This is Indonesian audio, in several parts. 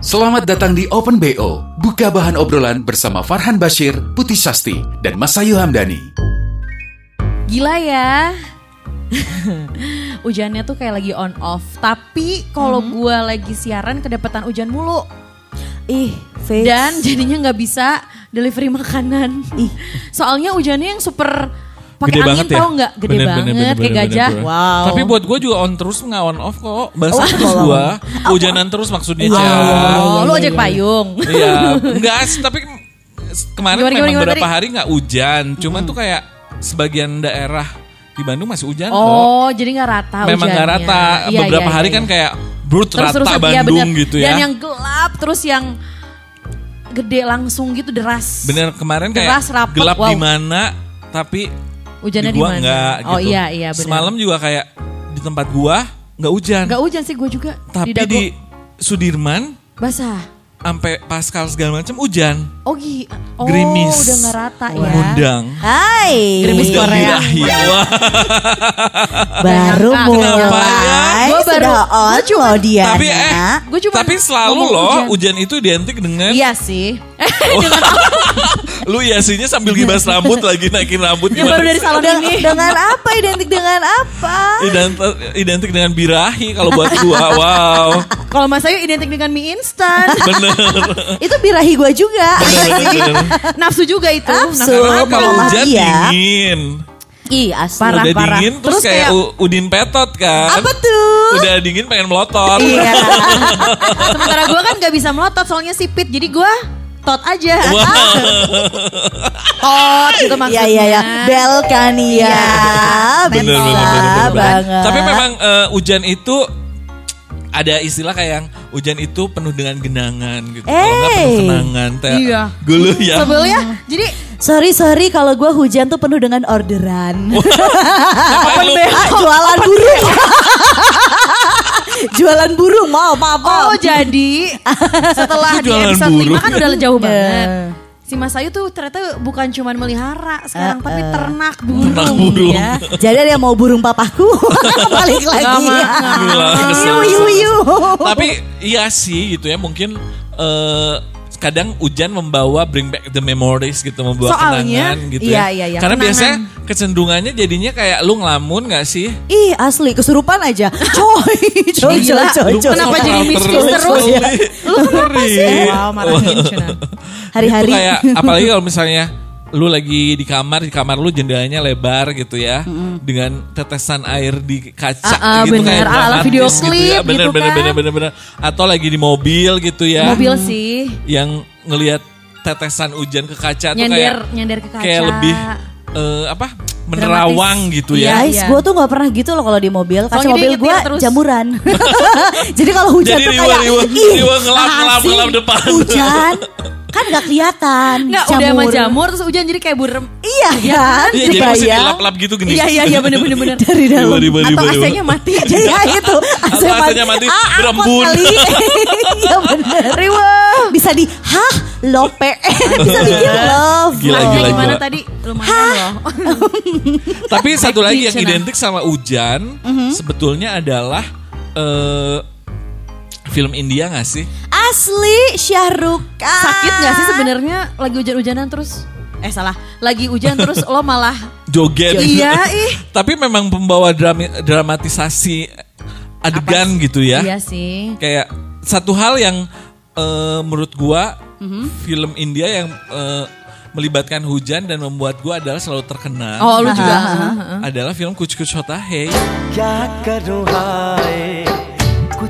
Selamat datang di Open BO. Buka bahan obrolan bersama Farhan Bashir, Putih Sasti, dan Masayu Hamdani. Gila ya. Hujannya tuh kayak lagi on off. Tapi kalau gua lagi siaran kedapetan hujan mulu. Ih, fix. Dan jadinya nggak bisa delivery makanan. Ih. Soalnya hujannya yang super pakai Gede angin banget ya? tau nggak? Gede Bener, banget bener, bener, kayak bener, gajah. bener. Wow. Tapi buat gue juga on terus nggak on off kok. Basah Oh, terus gue. Hujanan terus maksudnya iya, Oh, lu ojek payung. Iya, enggak sih, tapi kemarin Gimana, memang gimana, gimana beberapa tadi? hari nggak hujan. Cuman tuh kayak sebagian daerah di Bandung masih hujan kok. Oh, jadi nggak rata Memang nggak rata. Iya, beberapa iya, hari iya, kan iya. kayak brut rata Terus-terusan, iya, Bandung gitu ya. Dan yang gelap terus yang gede langsung gitu deras. Bener kemarin kayak Deras, rapet, gelap wow. di mana tapi Hujannya di di gua mana? enggak Oh gitu. iya iya benar. Semalam juga kayak di tempat gua nggak hujan. Nggak hujan sih gue juga. tapi Dago. di Sudirman basah. sampai Pascal segala macam hujan. Oh gi, oh Gerimis. udah nggak rata ya. Ngundang. Hai. Gerimis Ngundang Korea. Wah, Baru mulai. Gua baru- Sudah on gua cuma- loh dia. tapi eh Gua cuma tapi selalu loh hujan. hujan. itu identik dengan Iya sih. lu yasinya sambil gibas rambut lagi naikin rambut Yang baru dari salon Dengan, ini. dengan apa? Identik dengan apa? identik, identik dengan birahi kalau buat gua wow Kalau Mas Ayu identik dengan mie instan. bener Itu birahi gue juga. Nafsu juga itu. Nafsu. Karena Kalau hujan dia. dingin Ih, asli. Parah, udah parah. dingin terus, Terus kayak, kayak- udin petot kan Apa tuh? udah dingin pengen melotot Iya. Sementara gue kan gak bisa melotot soalnya sipit. Jadi gue tot aja. Wah. Tot gitu maksudnya. Iya, iya, iya. Bel kan ya. bener, bener, bener, bener, bener. banget. Tapi memang eh, hujan itu ada istilah kayak yang hujan itu penuh dengan genangan gitu. Kalau nggak penuh Eh. kenangan. Teh. Iya. Gulu ya. Sebelnya jadi Sorry, sorry kalau gue hujan tuh penuh dengan orderan. Lu? Ah, jualan burung. Jualan burung, mau, maaf, maaf. Oh jadi setelah Kok di jualan episode 5 burung? kan udah jauh banget. Eh. Si Mas Ayu tuh ternyata bukan cuman melihara sekarang Eh, tapi eh. ternak burung. Ternak burung. Ya. Jadi ada yang mau burung papaku balik lagi. Nggak Gila, kesel. Tapi iya sih gitu ya mungkin eh kadang hujan membawa bring back the memories gitu membawa Soalnya, kenangan gitu iya, ya. iya, iya, Karena kenangan. biasanya kecenderungannya jadinya kayak lu ngelamun gak sih? Ih asli kesurupan aja. Coy, coy, coy, Gila, coy, Lu coy. kenapa jadi terus mistis terus? Li? Lu kenapa sih? Wow, marahin. Hari-hari. Kayak apalagi kalau misalnya lu lagi di kamar, di kamar lu jendelanya lebar gitu ya, dengan tetesan air di kaca Ah, ah, gitu bener. kayak Ala-ala dramatis video gitu klip ya. Bener, gitu bener, kan. bener, bener, bener. Atau lagi di mobil gitu ya, Mobil sih. yang ngelihat tetesan hujan ke kaca tuh kayak Nyender, nyender ke kaca. kayak lebih eh, apa menerawang gitu ya. Guys, Iya. gue tuh gak pernah gitu loh kalau di mobil. Kaca Soalnya mobil gue jamuran. Jadi kalau hujan Jadi tuh riwa, kayak riwa, ih, riwa, ngelap, ngelap, ngelap depan. Hujan kan gak kelihatan. Enggak, udah sama jamur terus hujan jadi kayak burem. Iya kan? Iya, jadi masih dilap-lap gitu gini. Iya iya iya bener bener bener. Dari dalam. Riwa, riwa, Atau riwa, riwa. AC-nya mati. Iya itu. AC Atau AC-nya mati, Ah, berembun. Iya bener. Riwa. Bisa di hah lope. Bisa bikin love. Gila, gila, gimana gila. tadi? Lumayan loh. Tapi satu lagi yang identik sama hujan sebetulnya adalah eh film India gak sih? Asli Syahrukh Khan. Sakit gak sih sebenarnya lagi hujan-hujanan terus? Eh salah, lagi hujan terus lo malah Joget. Iya, ih. Tapi memang pembawa drami- dramatisasi adegan gitu ya. Iya sih. Kayak satu hal yang eh, menurut gua Mhm. film India yang eh, melibatkan hujan dan membuat gua adalah selalu terkenal. Oh lu juga. Adalah film Kuch Kuch Hota Hai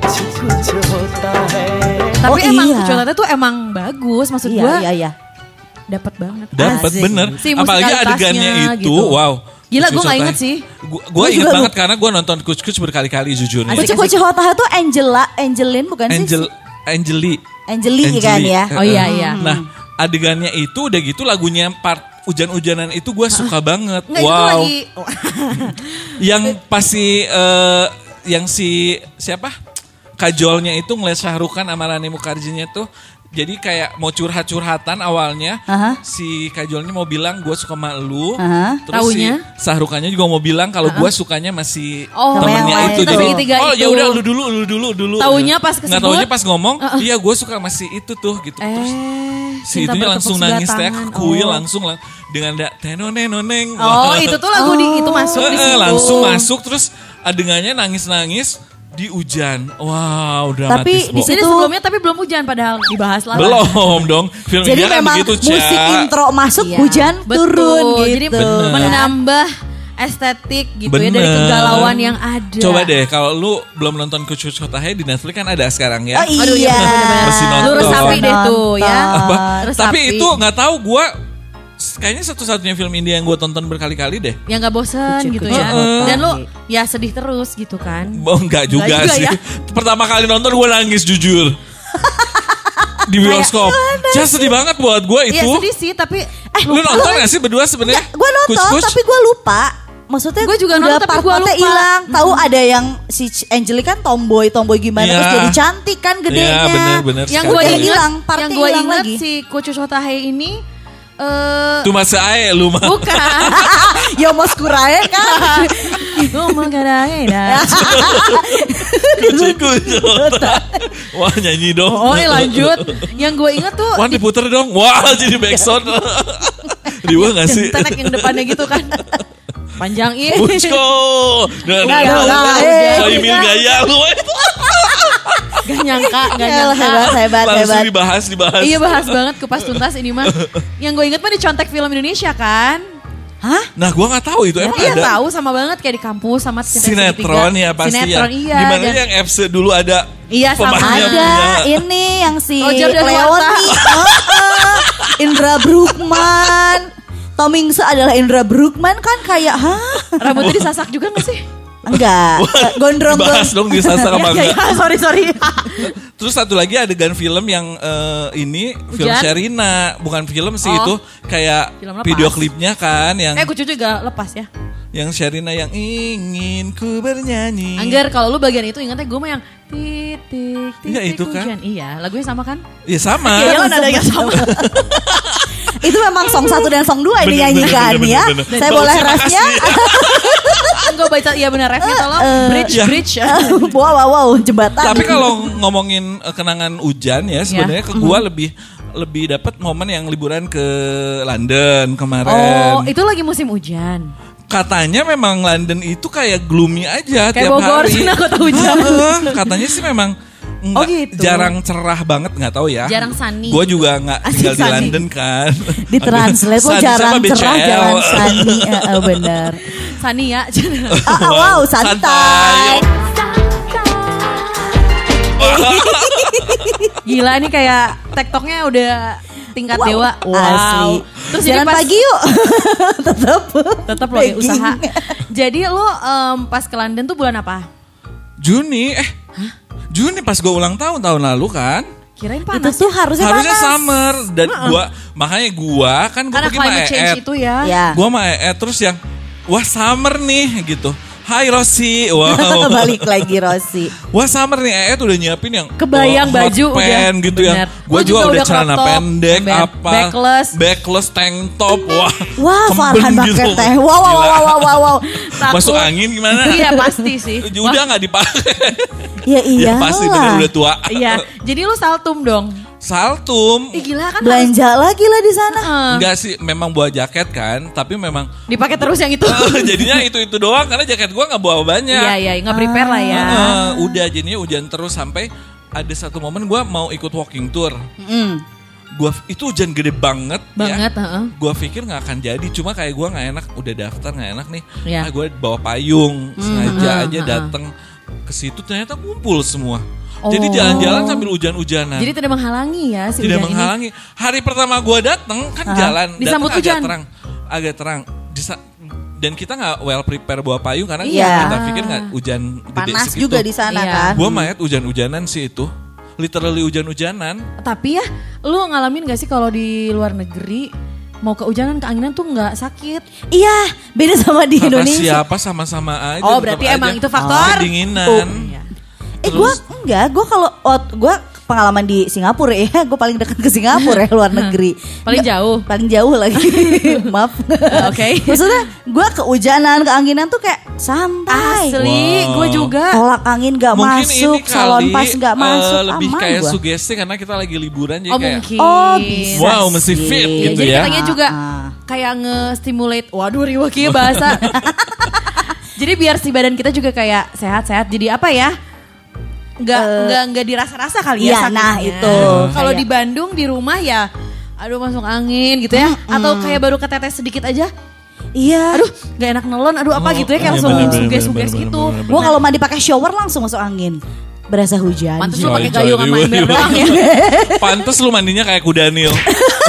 क्या करूँ हाय कुछ कुछ होता है Tapi Oh, emang iya. Kucotata tuh emang bagus maksud Iya, gua. iya, iya. Dapat banget. Dapat Asik. bener. Si Apalagi musikalitasnya adegannya itu, gitu. wow. Gila, Kuch gua Kuch nggak Hota inget Hai. sih. Gua, gua Gua inget juga banget karena gua nonton Kuch Kuch berkali-kali jujurnya. Asik, Kucu Kucu Hotaha tuh Angela, Angelin bukan Angel sih? Angeli. Angeli, kan Angeli. ya. Oh iya iya. Nah, adegannya itu udah gitu lagunya part hujan-hujanan itu gue suka banget. Nggak, itu wow. lagi Yang pasti eh, yang si siapa? Kajolnya itu ngeliat Syahrukan sama Rani Mukherjeenya tuh jadi kayak mau curhat-curhatan awalnya Aha. si Kajolnya mau bilang gue suka sama lu Aha. terus Taunya? si Syahrukannya juga mau bilang kalau gue sukanya masih Oh, temennya itu itu. jadi oh ya itu. udah lu dulu lu dulu dulu Taunya pas nggak kesebut? taunya pas ngomong iya gue suka masih itu tuh gitu terus Eh, si cinta itunya bertepuk langsung nangis teh kuil Oh. langsung lang dengan da tenonenoneng Oh, itu tuh lagu di itu masuk di situ. langsung masuk terus adegannya nangis-nangis di hujan. Wow, Tapi dramatis. di Bo. Jadi situ- sebelumnya tapi belum hujan padahal dibahas lah. belum dong. Film Jadi kan memang begitu, musik intro masuk Iya, hujan betul. turun gitu. Jadi menambah estetik gitu ya dari Bener. kegalauan yang ada. Coba deh kalau lu belum nonton Kucu Kotahe di Netflix kan ada sekarang ya. Oh iya. Aduh, iya. Mesti nonton. Lurus sapi deh tuh ya. Apa? Tapi itu nggak tahu gua kayaknya satu-satunya film India yang gue tonton berkali-kali deh. yang nggak bosen Kucing, gitu ya. Heeh. Dan lu ya sedih terus gitu kan. Oh, enggak juga, juga sih. ya. Pertama kali nonton gue nangis jujur. di bioskop. Jangan sedih banget buat gue itu. Iya sedih sih tapi eh Lu nonton gak sih berdua sebenarnya? Gue nonton Kus-kus? tapi gue lupa. Maksudnya Gua juga udah nonton, tapi part-partnya lupa. hilang. Tahu ada yang si Angelique kan tomboy, tomboy gimana Iya. terus jadi cantik kan gedenya. Iya, bener-bener yang sekali. gue Udah ingat, hilang, yang gue ingat lagi. si Kucu Shotahe ini eh Tuh masa ae lu mah. bukan. ya mas kurae kan. Gue menggadai dah. Kucu Wah nyanyi dong. Oh, ini lanjut. Yang gue ingat tuh Wan diputer dong. Wah jadi backsound. Riwa gak sih? tenek yang depannya gitu kan. Nah, Nggak nah, ada, nah. eh. Soimil gaya lu. Gak nyangka, gak Ya, nyangka. hebat, hebat, Langsung hebat. dibahas, dibahas. Iya bahas banget kupas tuntas ini mah. Yang gue inget mah dicontek film Indonesia kan. Hah? Nah gua gak tahu itu emang Iya ada. tahu sama banget kayak di kampus sama Cinta Sinetron ya pasti Sinetron ya. iya. Gimana dan- yang FC dulu ada Iya, sama. Ada punya. ini yang si Roger. Heeh. Indra Brookman. Tomingse adalah Indra Brookman kan kayak hah? Rambutnya disasak juga gak sih? Enggak, gondrong Dibahas dong di sasa apa Iya, enggak. iya, sorry sorry. Terus satu lagi adegan film yang eh, ini film? Sherina, bukan film sih Oh. itu kayak video klipnya kan yang eh kucu juga lepas ya. yang Sherina yang ingin ku bernyanyi. Angger kalau lu bagian itu ingatnya gue mah yang titik titik Iya, itu kan. Iya, lagunya sama kan? Ya sama. Iya, nadanya sama. Itu memang song satu dan song dua ini nyanyikan bener, ya. bener, bener. Saya boleh refnya. Gue baca iya benar refnya tolong bridge Iya. bridge. wow, wow, wow, jembatan. Tapi kalau ngomongin eh, kenangan hujan ya sebenarnya ke gua lebih lebih dapat momen yang liburan ke London kemarin. Oh, itu lagi musim hujan. Katanya memang London itu kayak gloomy aja Kayak tiap Bogor hari. sih kota hujan. Heeh, katanya sih memang nggak- Oh, gitu. jarang cerah banget nggak tahu ya. Jarang sunny. Gue juga nggak tinggal di sunny. London kan. Ditranslate lo Sunny jarang cerah, jarang sunny. Eh, eh, bener. Sani ya. Ah, ah, wow, santai. Gila nih kayak TikToknya udah tingkat Wow, dewa. Asli. Terus Jalan pas pagi yuk. Tetap. tetap lo lagi Begging. usaha. Jadi lo em, pas ke London tuh bulan apa? Juni eh Juni pas gue ulang tahun tahun lalu kan. Kirain Itu panas. tuh harusnya, Harusnya panas. summer dan gua makanya gua kan gua Karena pergi sama Eet. itu ya. Ya. Gua sama Eet terus yang wah summer nih gitu. Hai Rosi, wow. Balik lagi Rosi. Wah summer nih Eet udah nyiapin yang Kebayang oh, baju udah. pen gitu yang Bener. Gua Gua juga, juga udah udah celana top, pendek apa backless. backless tank top wah Wah, Farhan pakai teh. Wow, wow, wow, wow, wow, wow. Masuk angin gimana? Iya pasti sih. Udah nggak dipakai. Ya iya. ya pasti bener udah tua. Iya. Jadi lu saltum dong. Saltum. Ih gila kan harus- Belanja lagi lah di sana. Heeh. Enggak sih, memang buat jaket kan, tapi memang Dipakai terus yang itu. jadinya itu-itu doang karena jaket gua nggak bawa banyak. Iya iya nggak prepare lah ya. Heeh, udah jadinya hujan terus sampai ada satu momen gua mau ikut walking tour. Mm. Gua itu hujan gede banget, Banget, ya. heeh. Gua pikir nggak akan jadi, cuma kayak gua nggak enak, udah daftar nggak enak nih. Iya. Ah, gua bawa payung, sengaja heeh, aja heeh. datang ke situ ternyata kumpul semua. Jadi Oh. jalan-jalan sambil hujan-hujanan. Jadi tidak menghalangi ya si tidak hujan ini. menghalangi. Hari pertama gua datang kan Hah? jalan, Disambut datang agak hujan. terang, agak terang. Disa- dan kita nggak well prepare bawa payung karena Iya. kita pikir nggak hujan gede Panas segitu. juga di sana Iya. kan. Gua mayat hujan-hujanan sih itu. literally hujan-hujanan. Tapi ya, lu ngalamin gak sih kalau di luar negeri mau kehujanan keanginan tuh nggak sakit? Iya, beda sama di Kata Indonesia. siapa sama-sama aja. Oh, berarti aja emang itu faktor? Kedinginan. Eh gue enggak, gue kalau gue pengalaman di Singapura ya, gue paling dekat ke Singapura ya luar negeri. Paling jauh? Paling jauh lagi. Maaf. Oke. Maksudnya gue kehujanan, keanginan tuh kayak santai. Asli, Wow. gue juga. Tolak angin gak Mungkin masuk, ini salon kali pas gak eh, masuk, lebih aman kayak gua. sugesti karena kita lagi liburan jadi Oh kayak mungkin. Oh bisa Wow, mesti sih. fit Iya, gitu jadi ya. katanya juga Ah. kayak nge-stimulate. Waduh, riwa bahasa. jadi biar si badan kita juga kayak sehat-sehat. Jadi apa ya? Nggak nggak nggak dirasa-rasa kali ya iya, sakitnya. nah, itu. Kalau Kayak- di Bandung di rumah ya aduh masuk angin gitu ya atau kayak baru ketetes sedikit aja Iya. aduh gak enak nelon aduh apa gitu ya kayak iya, langsung suges-suges bener, gitu bener, Gue kalau mandi pakai shower langsung masuk angin. Berasa hujan. Pantes lu Coy, pakai gayung sama ember doang ya Pantes lu mandinya kayak kuda Nil.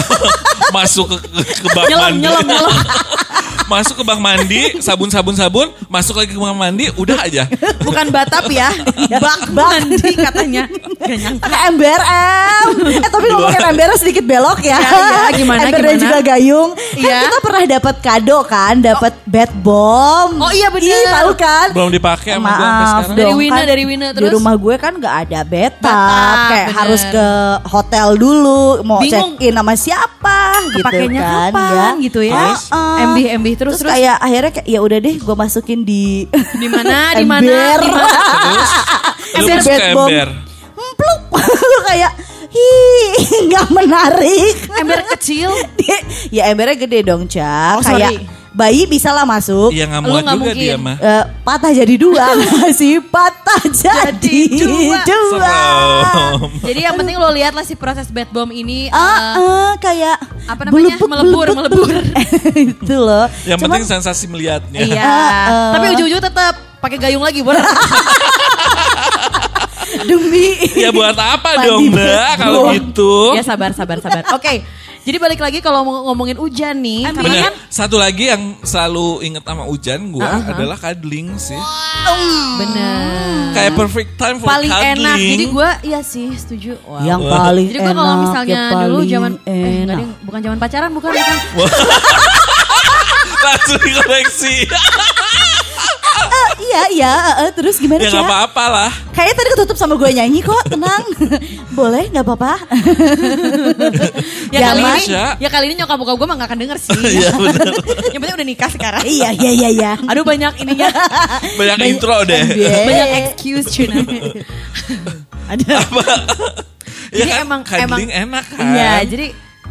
Masuk ke, ke, ke bak nyelam mandi. nyelam nyelam Masuk ke bak mandi, sabun-sabun sabun, masuk lagi ke bak mandi, udah aja. bukan batap ya. Bak mandi katanya gak nyangka em. Eh tapi ngomongin ember sedikit belok ya. Ya, ya, gimana, ember dan gimana? juga gayung. Iya. Kan kita pernah dapat kado kan, dapat bed bomb. Oh, iya, bener. Ih, tahu kan? Belum dipakai sama gue sampai sekarang. Dari Wina, kan dari Wina, Di terus? rumah gue kan gak ada bathtub, Bathtub, kayak bener. harus ke hotel dulu, mau Bingung. check in sama siapa Kepakainya gitu kan kapan gitu ya. Terus? MB, MB, terus, terus. kayak akhirnya kayak ya udah deh gue masukin di di mana di mana ember. di mana masuk ke bed bomb. Pluk. kayak hi nggak menarik. ember kecil ya embernya gede dong, Cak. Oh, kayak bayi bisa lah masuk. Iya nggak Lu muat nggak juga mungkin. dia mah. Eh, patah jadi dua masih patah jadi, dua. dua. Serem. jadi yang penting lo lihat lah si proses bed bomb ini Ah, eh, ah, kayak apa namanya? belebuk, Melebur, belebuk, melebur. itu loh. Yang Cuman- penting sensasi melihatnya. iya Ah, ah. tapi ujung-ujung tetap pakai gayung lagi buat demi. Ya buat apa dong mbak kalau gitu? ya sabar sabar sabar. Oke jadi balik lagi kalau mau ngomongin hujan nih karena Bener. kan Satu lagi yang selalu inget sama hujan gue adalah cuddling sih. bener. Kayak perfect time for paling cuddling. enak jadi gue iya sih setuju. Wow. yang paling jadi gue kalau misalnya dulu zaman eh deh, bukan zaman pacaran bukan bukan. Langsung dikoreksi. Iya iya eh, terus gimana ya nggak apa-apa lah. Kayaknya tadi ketutup sama gue nyanyi kok, tenang. Boleh, nggak apa-apa. ya kali Zaman- ini ya kali ini nyokap bokap gue mah gak akan denger sih Iya benar. yang penting udah nikah sekarang iya, iya, iya, iya. aduh banyak ininya Banyak intro deh. Iya. banyak excuse Cina ada Ya Jadi kan, emang- cuddling enak kan. iya jadi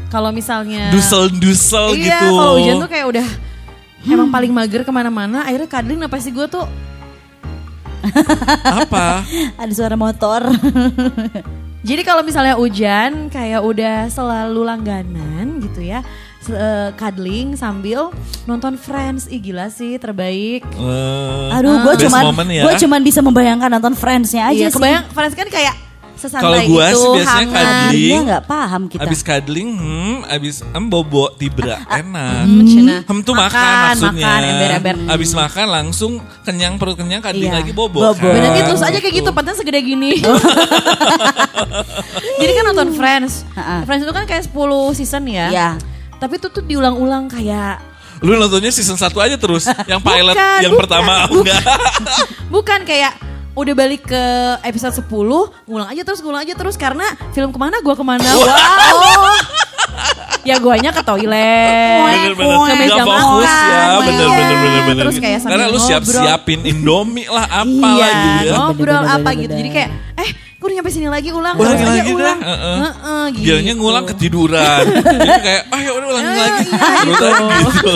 kalau misalnya Dusel-dusel iya gitu. kalau hujan tuh kayak udah emang paling mager ke mana-mana akhirnya cuddling apa sih gue tuh Apa? Ada suara motor. Jadi kalau misalnya hujan kayak udah selalu langganan gitu ya. se- eh, cuddling sambil nonton Friends. Ih gila sih terbaik. Eh, Aduh, gue cuman, ya. gue cuman bisa membayangkan nonton Friends-nya aja Iya, sih. kebayang Friends kan kayak Kalau sesantai gua itu, sih biasanya hangat. cuddling. Dia nggak paham kita. Abis cuddling, hmm, abis em bobo tibra, enak. Hmm. Hem tuh makan, Makan, maksudnya. makan, ember-ember. Abis makan langsung kenyang perut kenyang cuddling Iya. lagi bobo. Bobo. kan. Bener gitu, terus aja kayak gitu, pantatnya segede gini. Jadi kan nonton Friends. Ha-ha. Friends itu kan kayak 10 season ya. Iya. Tapi itu tuh diulang-ulang kayak Lu nontonnya season 1 aja terus. Yang pilot, Bukan, yang bukan, pertama bukan. enggak. Bukan kayak udah balik ke episode 10 ngulang aja terus ngulang aja terus. Karena film ke mana gua ke mana? Wow. Ya guanya ke toilet. Ke meja makan. ya, iya. bener-bener bener-bener. terus kayak sambil Karena lu ngobrol. siap-siapin Indomie lah apa Iya, lagi ya. ngobrol apa gitu. jadi kayak eh udah nyampe sini lagi ulang Ulang terus aja lagi dah. ulang Heeh. Heeh, gitu. Bilangnya ngulang ketiduran. Jadi kayak, ah ya udah ulang Eh, lagi. iya, gitu. gitu.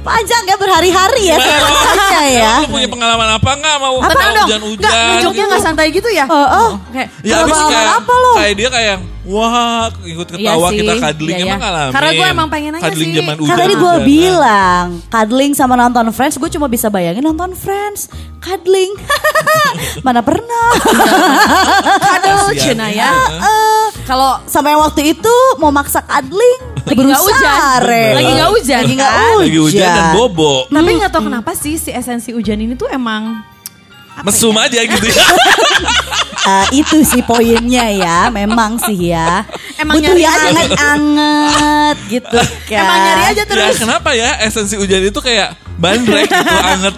Panjang ya berhari-hari ya selesainya ya. Lu punya pengalaman apa enggak mau mau dong, nggak hujan-hujan? nunjuknya nggak santai gitu ya? Oh, oh. Kayak, Ya kayak, apa lo? kayak dia kayak wah ikut Iya ketawa sih, kita cuddling iya, emang iya. ngalamin. Karena gue emang pengen aja cuddling sih. zaman Kan hujan. Kan tadi gue bilang, cuddling sama nonton Friends, gue cuma bisa bayangin nonton Friends, cuddling. Mana pernah. Aduh. Cina ya. Eh, Kalau Sampai yang waktu itu mau maksa cuddling, Lagi nggak hujan. Lagi nggak hujan, Lagi nggak kan? hujan. lagi hujan dan bobo. Tapi nggak tahu kenapa sih si esensi hujan ini tuh emang Mesum aja gitu ya. Eh, itu sih poinnya ya, memang sih ya. Emang Butuh nyari yang aja. anget-anget gitu kan. Emang nyari aja ya terus. kenapa ya esensi hujan itu kayak bandrek gitu anget.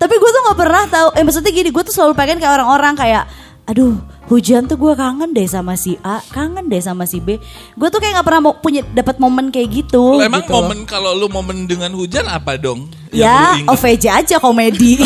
Tapi gue tuh nggak pernah tahu. Eh maksudnya gini, gue tuh selalu pengen kayak orang-orang kayak, aduh hujan tuh gue kangen deh sama si A, kangen deh sama si B. Gue tuh kayak nggak pernah mau punya dapat momen kayak gitu. Lo emang gitu loh. momen kalau lu momen dengan hujan apa dong? Ya, ingat? OVJ aja komedi.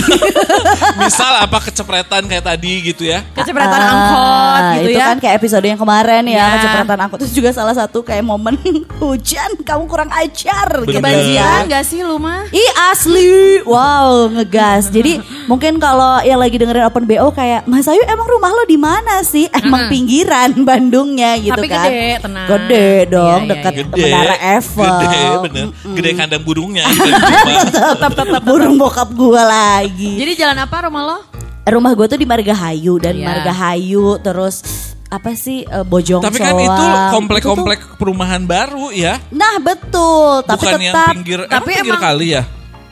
Misal apa kecepretan kayak tadi gitu ya. Kecepretan Ah, angkot gitu itu ya. kan kayak episode yang kemarin ya, Ya. kecepretan angkot itu juga salah satu kayak momen hujan kamu kurang ajar gitu Kebanjiran ya. gak sih lu mah? Ih asli, wow ngegas. Jadi mungkin kalau yang lagi dengerin Open BO kayak Mas Ayu emang rumah lo di mana sih? Emang pinggiran Bandungnya gitu Tapi kan? gede, tenang. Gede dong, Iya, iya, dekat Gede. Menara Eiffel. Gede bener. Gede kandang burungnya. gitu. Tetap tetap burung bokap gua lagi. Jadi jalan apa rumah lo? Rumah gue tuh di Margahayu dan Iya. Margahayu terus apa sih eh, Bojong Tapi kan Soang. itu Itu komplek-komplek perumahan baru ya. tuh- nah betul, tapi Bukan yang tetap pinggir, tapi emang pinggir emang- kali ya.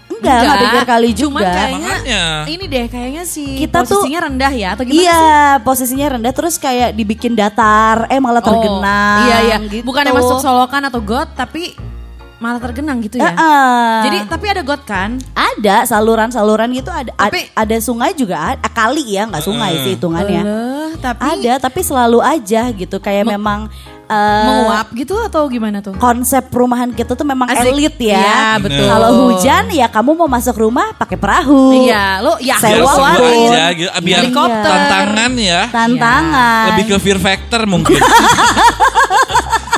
enggak, enggak pinggir kali juga. Cuman kayaknya Makanya. ini deh kayaknya si Kita tuh- posisinya rendah ya atau gimana Iya, sih? posisinya rendah terus kayak dibikin datar, eh malah tergenang. Oh, iya iya. gitu. Bukannya masuk solokan atau got tapi malah tergenang gitu ya. Heeh. Jadi tapi ada got kan? ada saluran-saluran gitu ada ad- Tapi- ada sungai juga ada kali ya nggak sungai sih hitungannya Eleh, tapi ada tapi selalu aja gitu kayak memang eh, menguap gitu atau gimana tuh? konsep perumahan kita tuh memang Asik. elit ya Iya, betul. kalau hujan ya kamu mau masuk rumah pakai perahu Iya, lo ya Sewa warung. aja gitu. Biar Helikopter. tantangan ya. tantangan Lebih ke fear factor mungkin.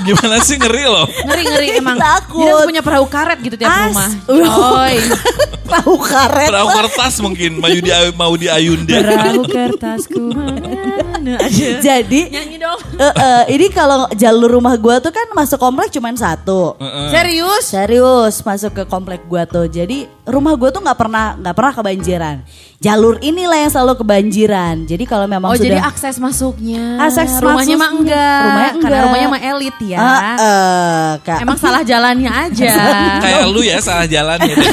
Gimana sih ngeri loh. ngeri ngeri emang. Takut. Jadi harus punya perahu karet gitu tiap As- rumah. Uh. Coy. perahu karet Perahu kertas mungkin mau di mau di ayunda. Perahu kertasku mana aja. jadi Nyanyi dong. eh, eh, ini kalau jalur rumah gua tuh kan masuk komplek cuma satu Serius? Serius masuk ke komplek gua tuh. Jadi rumah gua tuh nggak pernah nggak pernah kebanjiran. Jalur inilah yang selalu kebanjiran. Jadi kalau memang Oh sudah jadi akses masuknya. Akses rumahnya mah masuknya. enggak. Rumahnya Karena enggak. rumahnya mah elit ya. Ah, eh, Kak. Emang salah jalannya aja. Kayak lu ya salah jalan ya.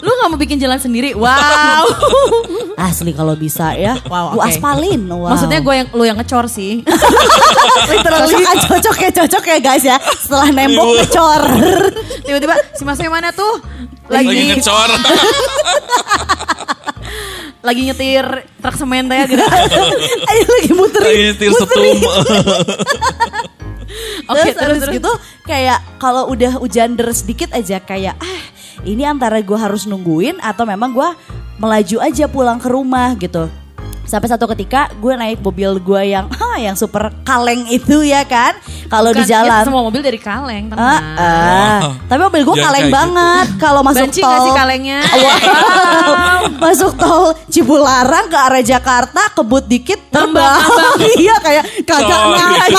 Lu gak mau bikin jalan sendiri? Wow. asli kalau bisa ya. Wow, Gua oke. aspalin. Wow. Maksudnya gue yang lu yang ngecor sih. cocok kan cocok ya cocok ya guys ya. Setelah nembok Ibu. ngecor. Tiba-tiba si Mas yang mana tuh? Lagi Lagi ngecor. lagi nyetir truk semen teh gitu. Ayo lagi muterin. Lagi nyetir muterin. setum. Oke, terus, terus, terus. gitu kayak kalau udah hujan deras dikit aja kayak ah ini antara gue harus nungguin atau memang gue melaju aja pulang ke rumah gitu. Sampai satu ketika gue naik mobil gue yang ah, yang super kaleng itu ya kan. Kalau di Bukan, jalan. ya, semua mobil dari kaleng. Ah, ah. Oh. Tapi mobil gue Jangan kaleng gitu. banget kalau masuk Banci tol. gak sih kalengnya? Wow. Masuk tol Cipularang ke arah Jakarta kebut dikit terbang. iya kayak kagak naik.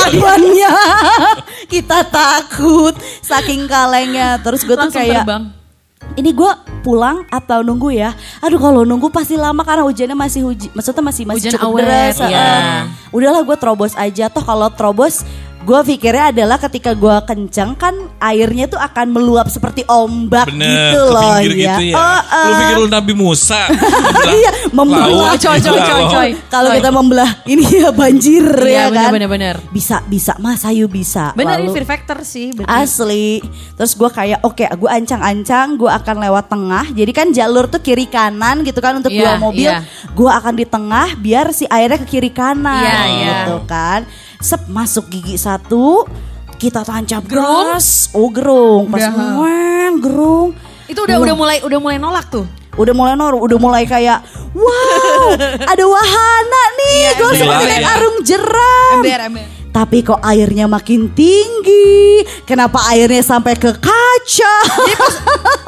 Kita takut saking kalengnya. Terus gue tuh Langsung kayak terbang. Ini gue pulang atau nunggu ya? Aduh kalau nunggu pasti lama karena hujannya masih hujan, maksudnya masih masih Hujan cukup awet, deras. iya. heeh. Udahlah gue terobos aja. Toh kalau terobos gue pikirnya adalah ketika gue kenceng kan airnya tuh akan meluap seperti ombak Bener, gitu ke loh pinggir ya. gitu ya. Oh, Lu eh. pikir lu Nabi Musa. membelah Iya, membelah. Coy, coy, membelah coy, coy. Kalau kita membelah ini ya banjir Iya, ya bener, kan. bener, bener. Bisa bisa Mas Ayu bisa. Bener ini Lalu- fear factor sih. berarti. Asli. Terus gue kayak oke, gue ancang-ancang, gue akan lewat tengah. Jadi kan jalur tuh kiri kanan gitu kan untuk Iya, dua mobil. iya. Gue akan di tengah biar si airnya ke kiri kanan Iya, iya. gitu kan. Sep masuk gigi satu, kita tancap Gerung? gas. Oh gerung, pas ngeng, gerung. Itu udah udah mulai udah mulai nolak tuh. Udah mulai nor, udah mulai kayak wow, ada wahana nih, Iya, gue seperti Iya. arung jeram. Ember, ember. Tapi kok airnya makin tinggi? Kenapa airnya sampai ke kaca?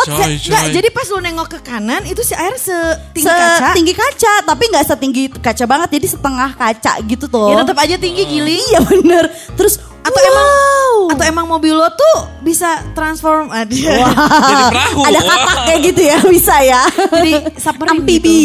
Coy, Enggak, coy. jadi pas lu nengok ke kanan itu si air setinggi Se- kaca. Tinggi kaca, tapi nggak setinggi kaca banget, jadi setengah kaca gitu tuh. Ya tetap aja tinggi gili. Iya bener. Terus Atau wow. emang atau emang mobil lo tuh bisa transform ada. Jadi perahu. Ada kata kayak gitu ya, bisa ya. Jadi submarine Amfibi.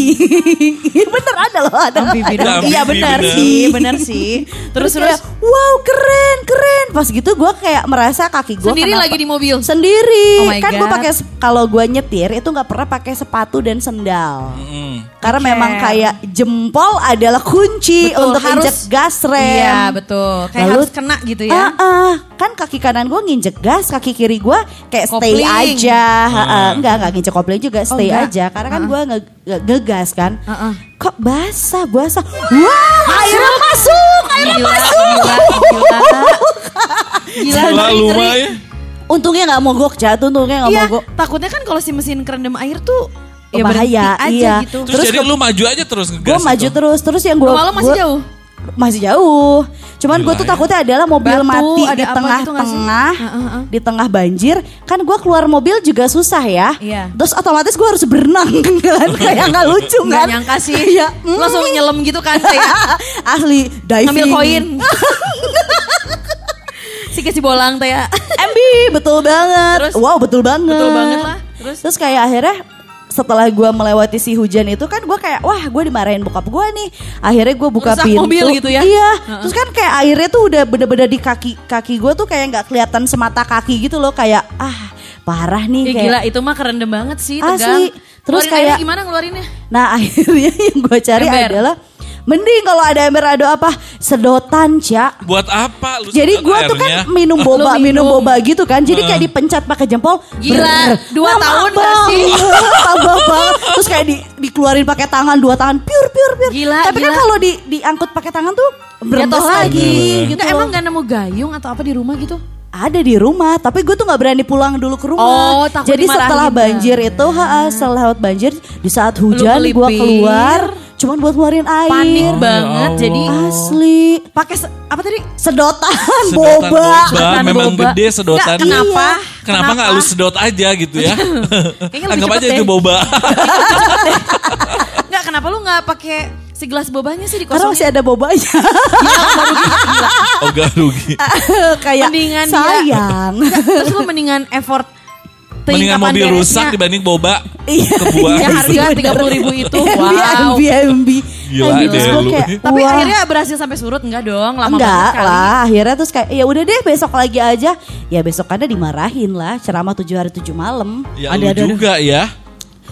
bener ada loh ada. Amfibi ada. Iya bener bener. sih. bener sih. Terus Terus kayak terus wow keren keren. Pas gitu gue kayak merasa kaki gue sendiri lagi di mobil. Sendiri. Oh kan gue God. pakai kalau gue nyetir itu nggak pernah pakai sepatu dan sendal. Mm. Karena Oke. memang kayak jempol adalah kunci Betul, untuk harus- injek gas rem. Iya betul. Kayak Lalu- harus kena gitu ya. Ah, ah. kan kaki kanan gue nginjek gas, kaki kiri gue kayak stay Kopling. aja. Ha, ah. Enggak, enggak nginjek kopling juga, stay enggak? aja. Karena kan gue nge nge- ngegas kan. Ah, ah. Kok basah, basah. Wow, airnya masuk, airnya Gila, masuk. gila, gila. Gila, Gila lumayan. Untungnya nggak mogok, jatuh untungnya nggak Iya, mogok. takutnya kan kalau si mesin kerendam air tuh ya Bahaya, aja iya. gitu. Terus, Terus jadi ke- lu maju aja terus ngegas Gue maju itu? terus, terus yang gue lo masih jauh? Masih jauh. Cuman gue tuh ya. takutnya adalah mobil Batu, mati ada di tengah-tengah, heeh. di tengah banjir. Kan gue keluar mobil juga susah ya. Iya. Terus otomatis gue harus berenang kan, kayak nggak lucu kan? nyangka sih. Iya. Langsung nyelam gitu kan kayak Asli diving. ngambil koin. si kesi bolang teh ya. MB betul banget. Terus? wow betul banget. Betul banget lah. Terus? Terus kayak akhirnya setelah gue melewati si hujan itu kan gue kayak wah gue dimarahin bokap gue nih akhirnya gue buka Rusak pintu mobil gitu ya? iya terus kan kayak airnya tuh udah bener-bener di kaki kaki gue tuh kayak nggak kelihatan semata kaki gitu loh kayak ah parah nih Ya kayak gila itu mah kerendam banget sih tegang. Asli. Terus Ngeluarin kayak- gimana ngeluarinnya? Nah akhirnya yang gue cari Ember. adalah mending kalau ada ember ada apa sedotan cak. Buat apa lu Jadi gue tuh kan minum boba, minum. minum boba gitu kan. Jadi kayak dipencet pakai jempol. Gila, dua Lama tahun gak sih? banget. Terus kayak di, dikeluarin pakai tangan dua tangan, pure pure pure. Gila, Tapi kan gila. kalau di diangkut pakai tangan tuh berembes Jatuh lagi gitu. Loh. emang gak nemu gayung atau apa di rumah gitu? ada di rumah, tapi gue tuh nggak berani pulang dulu ke rumah. Oh, takut Jadi setelah kan? banjir itu, ha, setelah lewat banjir di saat hujan gue keluar, cuman buat ngeluarin air. Panik Ya banget. Allah. Jadi Asli. pakai apa tadi? Sedotan, Sedotan boba. boba, Sedotan memang boba. gede sedotan. Nggak, kenapa? Kenapa Kenapa? nggak lu sedot aja gitu ya? Kayaknya lebih Anggap aja itu deh. boba. Enggak, kenapa lu nggak pakai si gelas bobanya sih Karena dikosongin? masih ada bobanya. oh gak rugi. Kayak Mendingan sayang. Terus lu mendingan effort Mendingan mobil beresnya. rusak dibanding boba. Iya. Kebuang. Ya harga 30.000 itu. MB, Wow. MB, MB. Gila Anjing, deh lu. kayak, Tapi wah. akhirnya berhasil sampai surut enggak dong? Lama Enggak banget kali. lah, akhirnya terus kayak ya udah deh besok lagi aja. Ya besokannya dimarahin lah, ceramah tujuh hari tujuh malam. Ya lu juga ya.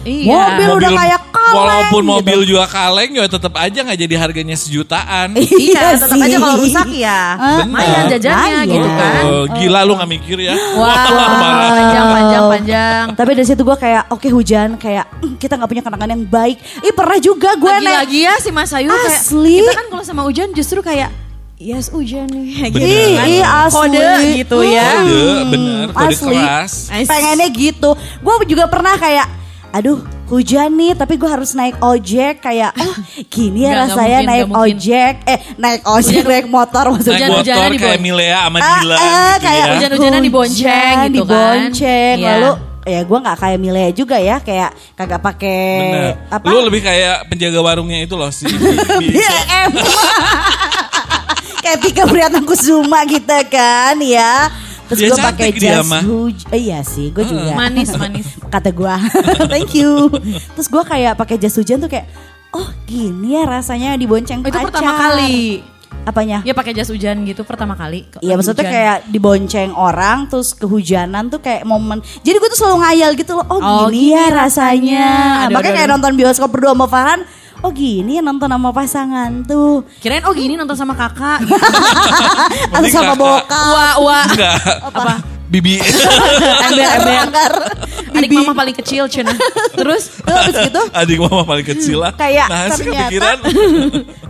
Iya. Mobil udah kayak kaleng Walaupun gitu. mobil juga kaleng ya tetap aja nggak jadi harganya sejutaan. Iya, tetap aja kalau rusak ya. Bener. Lumayan jajannya Lumayan. gitu kan. Oh, gila lu nggak mikir ya. Wah, panjang panjang panjang. Tapi dari situ gue kayak oke hujan kayak "Mm, kita nggak punya kenangan yang baik. Ih pernah juga gue naik. Lagi-lagi ya si Mas Ayu kayak Asli. kita kan kalau sama hujan justru kayak Yes hujan nih gitu Ih, kan. ih, asli. Kode gitu ya. Kode, bener, kode asli. keras. Pengennya gitu. Gue juga pernah kayak, aduh hujan nih tapi gue harus naik ojek kayak oh gini ya rasanya mungkin, naik ojek eh naik ojek naik motor maksudnya Naik motor di kayak. Milea sama Ah, Dilan ah, gitu kayak ya. Hujan-hujanan dibonceng Hujan, gitu kan. dibonceng Iya. lalu ya gue nggak kayak Milea juga ya kayak kagak pakai apa Lu lebih kayak penjaga warungnya itu loh sih. BM kayak Tika Priatnakusuma kita kan ya terus gue pakai jas hujan eh, iya sih gue juga Manis manis. kata gue thank you terus gue kayak pakai jas hujan tuh kayak oh gini ya rasanya dibonceng Oh, itu pacar pertama kali. apanya Ya pakai jas hujan gitu pertama kali. Iya maksudnya Hujan. kayak dibonceng orang terus kehujanan tuh kayak momen. Jadi gue tuh selalu ngayal gitu loh. Oh, Oh, gini, gini ya rasanya. rasanya. Aduh, Makanya aduh, kayak aduh. nonton bioskop berdua sama Farhan. Oh gini ya nonton sama pasangan tuh. Kirain oh gini nonton sama kakak. Gitu. Atau sama bokap. Wah wah. Enggak. Apa? Bibi. Ember ember. Adik mama paling kecil cina. Terus Terus habis gitu Adik mama paling kecil lah. Kayak nah, ternyata- kepikiran.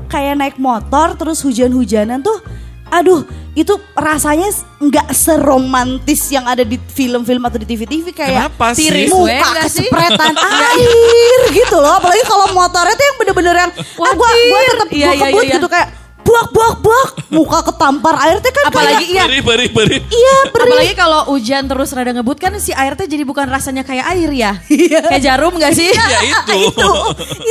kayak naik motor terus hujan-hujanan tuh aduh itu rasanya nggak seromantis yang ada di film-film atau di TV-TV kayak Kenapa sih? tiris muka kecepretan air gitu loh apalagi kalau motornya tuh yang bener-bener yang ah gua gua tetap Iya, gua iya, kebut iya, iya. gitu kayak buak buak buak muka ketampar air tuh kan Apalagi kayak, iya. Beri, beri, beri. iya beri Apalagi kalau hujan terus rada ngebut kan si air teh jadi bukan rasanya kayak air ya. kayak jarum gak sih? Ya itu. itu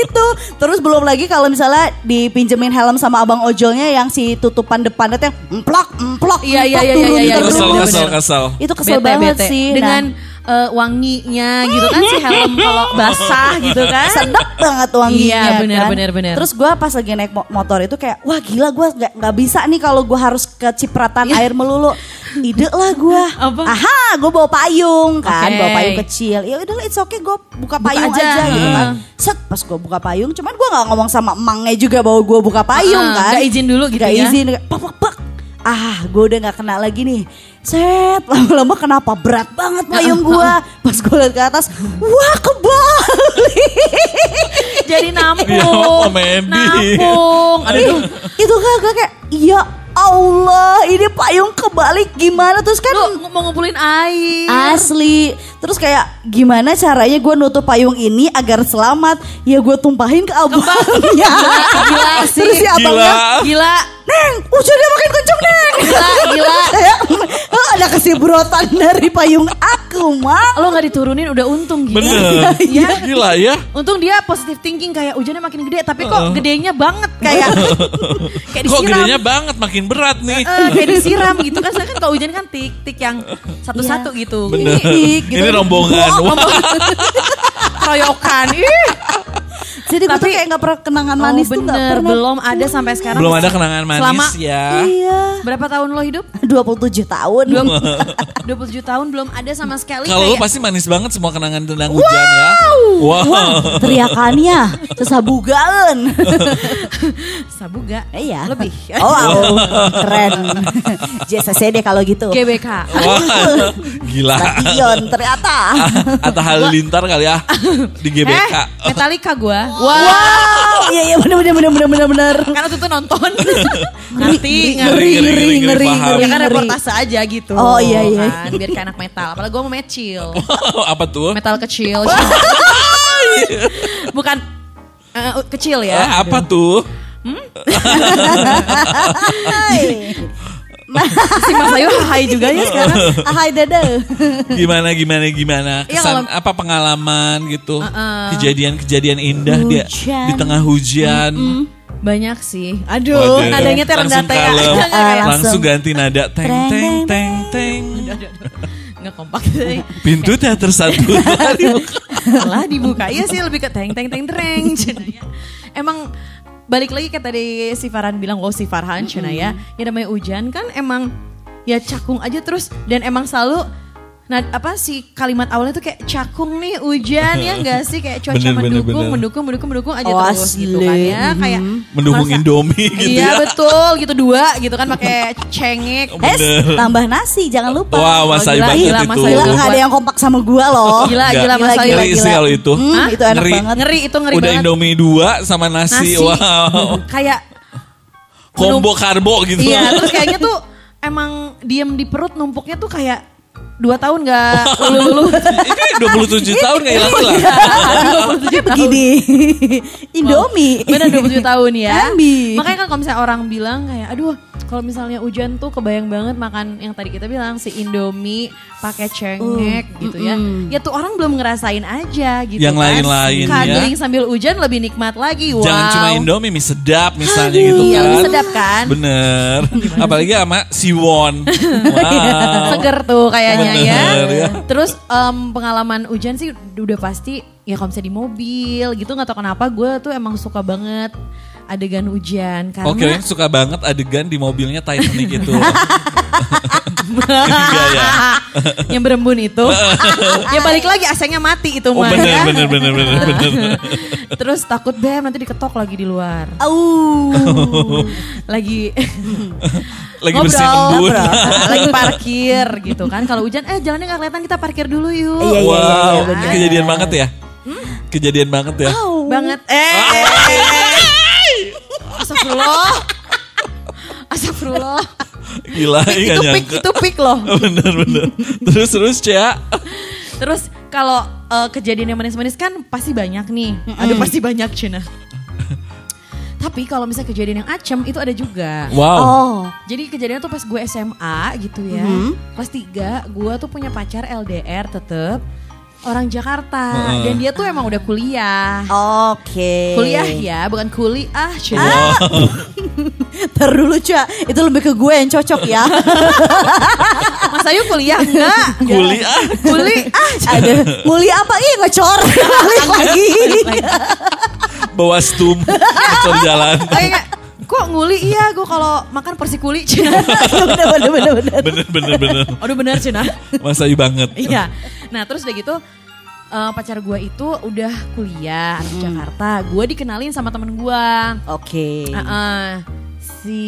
itu terus belum lagi kalau misalnya dipinjemin helm sama abang ojolnya yang si tutupan depannya tuh yang emplok emplok Iya, iya, iya, iya, iya, turun, Kesel, kesel, kesel. itu kesel Bete, banget bete. sih Dengan nah, eh, wanginya gitu kan si helm kalau basah gitu kan. sedap banget wanginya Iya, bener, kan. bener, bener. Terus gue pas lagi naik mo- motor itu kayak wah gila gue nggak nggak bisa nih kalau gue harus kecipratan air melulu. Ide lah gue. Iya. Aha, gue bawa payung kan, Oke. bawa payung kecil. Ya udahlah it's okay gue buka Buka payung aja. aja, gitu kan. Set pas gue buka payung, cuman gue nggak ngomong sama emangnya juga bahwa gue buka payung Ah, kan. nggak izin dulu gitu Nggak ya. izin. Pak, pak, pak. Ah, gue udah nggak kena lagi nih. Set, lama-lama kenapa berat banget payung gue. Pas gue liat ke atas, wah kebalik. Jadi nampung. Ya. Nampung. Aduh, itu kan gue kayak ya Allah ini payung kebalik gimana terus kan lu mau ngumpulin air. asli terus kayak gimana caranya gue nutup payung ini agar selamat ya gue tumpahin ke abangnya Gila sih. terus si abangnya Gila. Neng hujannya makin kenceng neng Gila, gila. Kayak, ada kesibrotan dari payung aku mak Lo gak diturunin udah untung gila. Bener. Ya. Gila ya. Untung dia positive thinking kayak hujannya makin gede tapi kok gedenya banget kayak kayak Kok gedenya banget makin berat nih. Eh, kayak disiram gitu kan Soalnya kan kalau hujan kan tik-tik yang satu-satu Iya. gitu. Bener. Ih, gitu. Ini rombongan. Wah, Keroyokan. Ih. Jadi gue tuh Tapi- kayak gak pernah kenangan Oh, manis tuh gak bener, pernah belum ada sampai sekarang. Belum ada kenangan manis Selama ya. iya berapa tahun lo hidup? 27 tahun 27 tahun belum ada sama sekali Kalau kayak pasti manis banget semua kenangan tentang hujan ya. Wow. Wah, teriakannya sesabugaan. Sabuga. Iya. Lebih. Oh, wow. keren. JCC deh kalau gitu. GBK. Wah, gila. Stadion ternyata. Atta Halilintar kali ya di GBK. Eh, Metallica Wow, iya iya benar benar benar benar benar benar. Karena waktu itu nonton. Ngerti, Ngeri, ngeri, ngeri, ngeri. Ya kan reportase aja gitu. Oh, iya, iya. Kan, biar kayak anak metal. Apalagi gue mau metal. Apa tuh? Metal kecil. Bukan eh, kecil Eh, ya. apa tuh? Hai. Si Mas Ayu hai juga ya sekarang. Hai dada. Gimana gimana gimana? Iya, Kesan kalau- apa pengalaman gitu? Uh-uh. Kejadian-kejadian indah dia Hujan. di tengah hujan. Banyak sih. Aduh, Waduh. nadanya teh rendah Langsung teh. ya. kayak- Langsung. Langsung ganti nada teng teng teng teng. Nggak kompak. Pintu teater satu. lah dibuka iya sih lebih ke teng teng teng ya. emang balik lagi kayak tadi si Farhan bilang wow si Farhan cina ya ya namanya hujan kan emang ya cakung aja terus dan emang selalu nah apa sih kalimat awalnya tuh kayak cakung nih hujan ya enggak sih kayak cuaca Bener, bener, mendukung, bener. mendukung mendukung mendukung aja Oh, terus gitu kan asli. ya kayak Mendukung masa- Indomie gitu iya ya. betul gitu dua gitu kan pakai cengek Es, tambah nasi jangan lupa. Wah, Mas Ayu gila, banget gila, itu. Mas. Gila Gila, nggak ada yang kompak sama gua loh. gila gila mas Gila, Ayu Ngeri sih kalau itu. Hmm, itu enak Ngeri. banget. ngeri itu ngeri Udah banget Indomie dua sama nasi. Nasi. Wow. kayak Combo karbo gitu. Iya, terus kayaknya tuh emang diem di perut numpuknya tuh kayak dua tahun nggak lulu-lulu. Ini 27 tahun gak hilang-hilang. Kayak begini. Indomie. Bener 27 tahun ya. Ambi. Makanya kan kalau misalnya orang bilang kayak, aduh kalau misalnya hujan tuh kebayang banget makan yang tadi kita bilang si Indomie pakai cengek gitu ya. Ya tuh orang belum ngerasain aja gitu Yang kan. lain-lain ya. Cuddling sambil hujan lebih nikmat lagi. Wow. Jangan cuma Indomie, mie sedap misalnya gitu Iya, kan. lebih sedap kan? Bener. Apalagi sama Siwon. Wow. seger tuh kayaknya ya. Bener, ya. Terus em, pengalaman hujan sih udah pasti ya kalau misalnya di mobil gitu nggak tahu kenapa gue tuh emang suka banget adegan hujan karena Oke, suka banget adegan di mobilnya Titanic itu. Ya. yang berembun itu ya balik lagi AC-nya mati itu Oh mah bener, ya. bener, bener, bener, bener. Terus takut bem nanti diketok lagi di luar. Au. Lagi Lagi ngobrol, bersih lagi parkir gitu kan. Kalau hujan eh jalannya nggak kelihatan kita parkir dulu yuk. Iya, iya, Wow, bener. kejadian banget ya. Kejadian banget ya. banget. Eh. Astagfirullah. Astagfirullah. Gila, Pik, iya itu pik, itu pik loh. Bener, bener. Terus, terus, Cia. Terus kalau eh, kejadian yang manis-manis kan pasti banyak nih. Aduh pasti banyak Cina. Tapi kalau misalnya kejadian yang acem itu ada juga. Wow. Oh. Jadi kejadian tuh pas gue SMA gitu ya. Kelas 3 gue tuh punya pacar LDR tetep. Orang Jakarta Heeh. dan dia tuh emang udah kuliah. Oke. Kuliah ya, bukan kuliah. Cina. Ntar dulu Ca, itu lebih ke gue yang cocok ya. Mas Ayu kuliah enggak? Kuliah. Kuliah. Ada mulia apa? Ih ngecor. Balik lagi. Bawa stum. Ngecor jalan. Kayak kok nguli iya gue kalau makan persi kuli Cina. bener bener bener bener. Bener bener bener. Aduh bener Cina. Mas Ayu banget. Iya. Nah terus udah gitu eh, pacar gue itu udah kuliah di Jakarta. Gue dikenalin sama temen gue. Oke. Heeh. si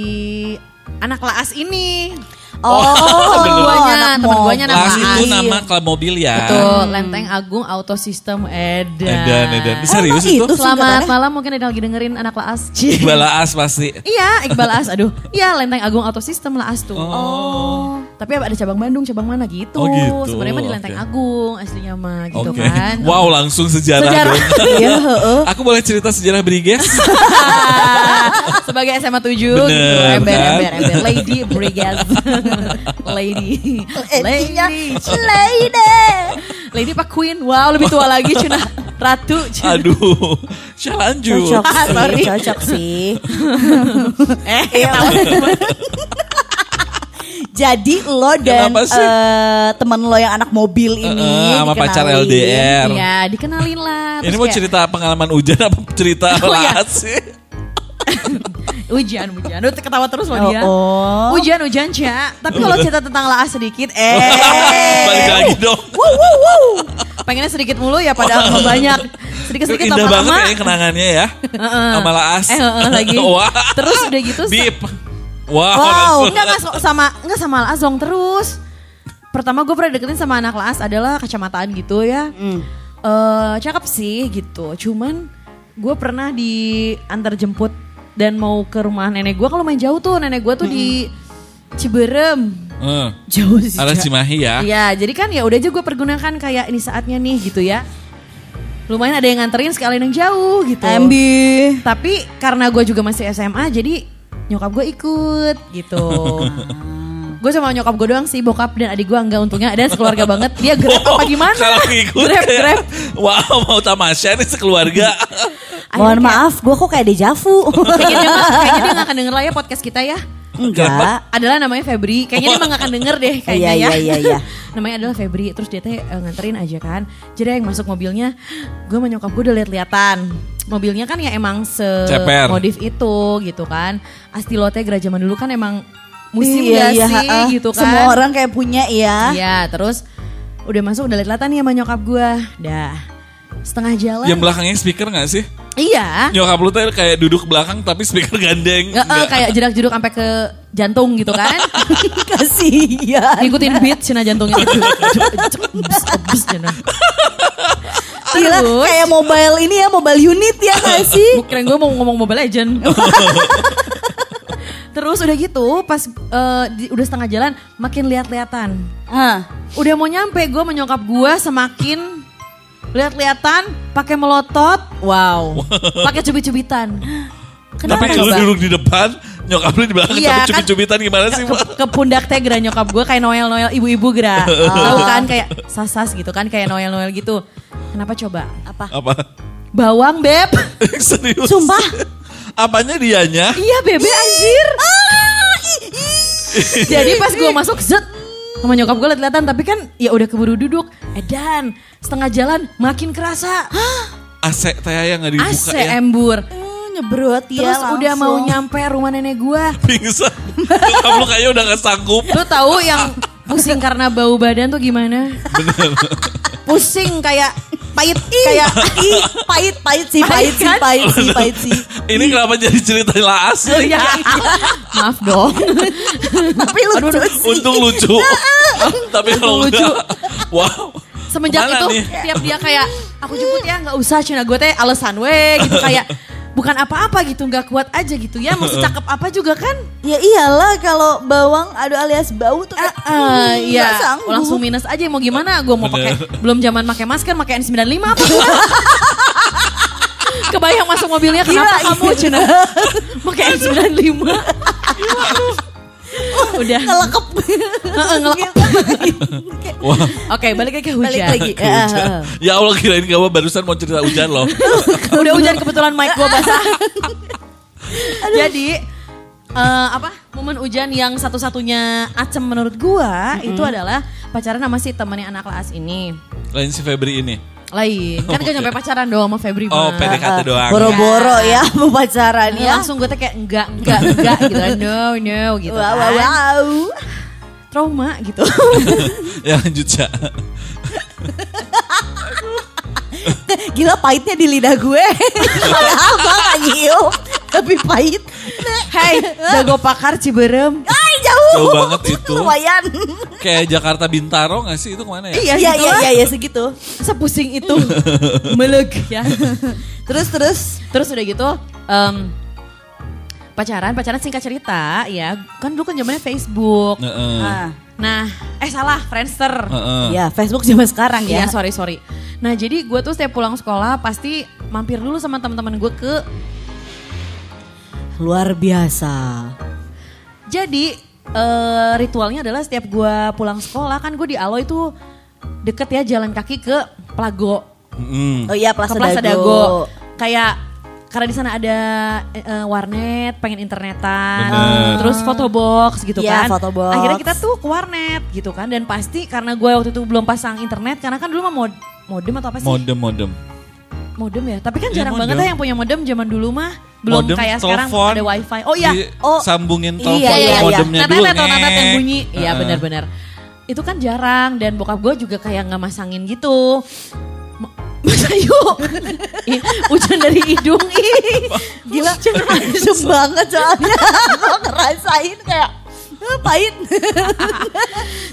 anak laas ini. Oh, temen guanya, anak temen guanya anak Las itu laas. nama klub mobil ya. Betul, Lenteng Agung Auto System Edan. Edan, edan. Oh, Serius emang itu? itu? Selamat malam mungkin ada lagi dengerin anak laas. Iqbal Aas pasti. Iya, Iqbal As. Aduh, iya Lenteng Agung Auto System Laas tuh. Oh. Tapi ada cabang Bandung, cabang mana gitu. Oh, gitu. Sebenarnya mah di Lenteng Oke. Agung aslinya mah gitu Oke. kan. Wow, langsung sejarah, Sejarah. dong. Iya, heeh. Aku boleh cerita sejarah Briges? Sebagai SMA 7 gitu. Bener, Ember, kan? ember, ember. Lady Brigade. Lady. Lady. Lady. Lady apa Queen? Wow, lebih tua lagi Cuna. Ratu. Cuna. Aduh, saya lanjut. Cocok Ah, sih, sorry. cocok sih. Eh, Iya. Jadi lo dan sih? eh, teman lo yang anak mobil ini Eh, sama pacar. LDR. Iya, dikenalin lah. Ini mau kayak, cerita pengalaman hujan apa cerita Oh, iya. lahat sih? Hujan, hujan. Udah ketawa terus loh Oh, dia. oh. Hujan, hujan, Cia. Tapi kalau cerita tentang laas sedikit, eh. Balik lagi dong. Pengennya sedikit mulu ya padahal mau banyak. Sedikit-sedikit Indah banget lama-lama. ya kenangannya ya. Sama Laas. Eh, heeh, lagi. Wah. Terus udah gitu. Bip. Wow. Wow. Enggak, enggak sama enggak sama Laas dong terus. Pertama gue pernah deketin sama anak Laas adalah kacamataan gitu ya. Hmm. Eh, cakep sih gitu. Cuman gue pernah diantar jemput dan mau ke rumah nenek gue kalau main jauh tuh nenek gue tuh di Ciberem. Eh, Jauh sih. Ada. Cimahi ya. Iya, jadi kan ya udah aja gue pergunakan kayak ini saatnya nih gitu ya. Lumayan ada yang nganterin sekalian yang jauh gitu. Ambi. Tapi karena gue juga masih SMA jadi nyokap gue ikut gitu. gue sama nyokap gue doang sih, bokap dan adik gue enggak untungnya ada sekeluarga banget. Dia grab apa gimana? Kalau ngikut Grab, kayak, grab. Wow, mau tamasya nih sekeluarga. Mohon maaf, gue kok kayak dejavu. Kayaknya dia, nggak- kayaknya dia gak akan denger lah ya podcast kita ya. Enggak. Adalah namanya Febri. Kayaknya dia emang gak akan denger deh kayaknya Iya, ya. iya, iya, iya. namanya adalah Febri. Terus dia teh eh, nganterin aja kan. Jadi yang masuk mobilnya, gue sama nyokap gue udah liat-liatan. Mobilnya kan ya emang Ceper. semodif itu gitu kan. Astilo teh gara zaman dulu kan emang musim Iya, gak iya, sih ha-ha. gitu kan. Semua orang kayak punya ya. Iya terus udah masuk udah liat-liatan nih sama nyokap gue. Dah setengah jalan. Yang belakangnya speaker gak sih? Iya. Nyokap lu tuh kayak duduk belakang tapi speaker gandeng. Nggak, eh, kayak jerak-jeruk sampai ke jantung gitu kan. Kasihan. ngikutin beat cina jantungnya ebus, cina. Gila, kayak mobile ini ya, mobile unit ya gak sih? Keren gue mau ngomong Mobile Legend. Terus udah gitu pas eh, di- udah setengah jalan makin lihat-lihatan. Hah. Udah mau nyampe gue menyokap gue semakin lihat-lihatan pakai melotot. Wow. pakai cubit-cubitan. Tapi Kenapa lu coba? duduk di depan, nyokap lu di belakang Iya, tapi kan- cubit-cubitan gimana sih? ke, ke pundak teh gerak nyokap gue kayak Noel Noel ibu-ibu gerak tahu kan kayak sasas gitu kan kayak Noel Noel gitu kenapa coba Apa? Apa? bawang beb Serius? Sumpah. Apanya dianya? iya bebe anjir jadi pas gue masuk zet sama nyokap gue liat-liatan tapi kan ya udah keburu duduk edan setengah jalan makin kerasa AC teh yang gak dibuka AC ya? embur Hmm, nyebrot ya terus udah mau langsung. nyampe rumah nenek gue Pingsan. Nyokap lu kayaknya udah gak sanggup. Lu tahu yang pusing karena bau badan tuh gimana? Pusing kayak pahit kayak Ih, pahit, pahit sih, pahit sih, kan? pahit sih, pahit sih. Ini kenapa jadi cerita laas? Oh iya. Maaf dong. Tapi lucu sih. Untung lucu. Tapi kalau lucu. wow. Semenjak itu nih? tiap dia kayak aku jemput ya nggak usah Cina gue teh alasan we gitu kayak bukan apa-apa gitu nggak kuat aja gitu. Ya mau secakep apa juga kan? Ya iyalah kalau bawang aduh alias bau tuh kayak, Ah, hmm, iya. sanggup. langsung minus aja mau gimana? Gue mau pakai belum zaman pakai masker pakai N95 apa gua? kebayang masuk mobilnya kenapa Gila, kamu. Cina? Pakai N95 Udah. Ngelekep. Heeh, ngelekep. Wah, Oke, balik lagi ke hujan. Balik lagi. ke hujan. Ya Allah kirain kamu barusan mau cerita hujan loh. Udah hujan kebetulan mic gue basah. Jadi eh, apa momen hujan yang satu-satunya acem menurut gua itu adalah pacaran sama si temannya anak kelas ini. Lain si Febri ini. Lain, kan gak nyampe pacaran doang sama Febri Oh, mah. PDKT doang. Boro-boro ya mau pacaran Nah, ya. langsung gue tuh kayak enggak, enggak, enggak gitu kan. No, no gitu Wow, kan. wow, wow. Trauma gitu. ya lanjut ya. Gila pahitnya di lidah gue. Padahal gue gak nyium. Tapi pahit. Hei, dago pakar Ciberem. Jauh. Jauh banget itu. Lumayan. Kayak Jakarta Bintaro gak sih itu ke mana ya? Iya, Iya iya iya iya segitu. Sepusing itu. Meleg ya. Terus terus. Terus udah gitu em, pacaran, pacaran singkat cerita ya. Kan dulu kan zamannya Facebook. Heeh. Ah, Nah, eh salah, Friendster. Heeh. ya Facebook zaman sekarang Iya, ya. sorry sorry. Nah, jadi gue tuh setiap pulang sekolah pasti mampir dulu sama teman-teman gue ke. Luar biasa. Jadi eh, ritualnya adalah setiap gue pulang sekolah kan gue di Alo itu deket ya jalan kaki ke Plago. Mm-mm. Oh iya ke Plaza, Plaza Dago. Dago. Kayak karena di sana ada eh, eh, warnet, pengen internetan, Bener. terus fotobox gitu Iya, kan. fotobox. Akhirnya kita tuh ke warnet gitu kan dan pasti karena gue waktu itu belum pasang internet karena kan dulu mah mod modem atau apa sih? Modem modem. Modem ya. Tapi kan Iya, jarang modem. banget ya yang punya modem zaman dulu mah. Belum Modem, kayak sekarang telepon. ada wifi. Oh iya. Oh, sambungin iya, telepon iya, iya. modemnya Netet dulu. atau netet yang bunyi. Iya Heeh. benar-benar. Itu kan jarang dan bokap gue juga kayak nggak masangin gitu. Ma- Masa yuk Ih, Hujan dari hidung ih. Gila, adem banget soalnya. Gue ngerasain kayak pahit.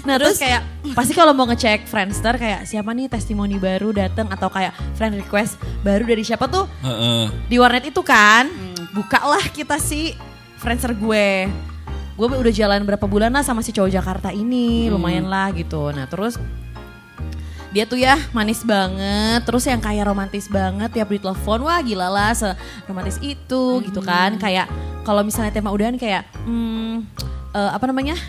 Nah terus kayak pasti kalau mau ngecek Friendster kayak siapa nih testimoni baru datang atau kayak friend request baru dari siapa tuh? Heeh. di warnet itu kan bukalah kita si Friendster gue. Gue udah jalan berapa bulan lah sama si cowok Jakarta ini lumayan lah gitu. Nah terus dia tuh ya manis banget terus yang kayak romantis banget tiap di telepon wah gila lah romantis itu gitu kan. Kayak kalau misalnya tema udahan kayak hmm, eh, apa namanya?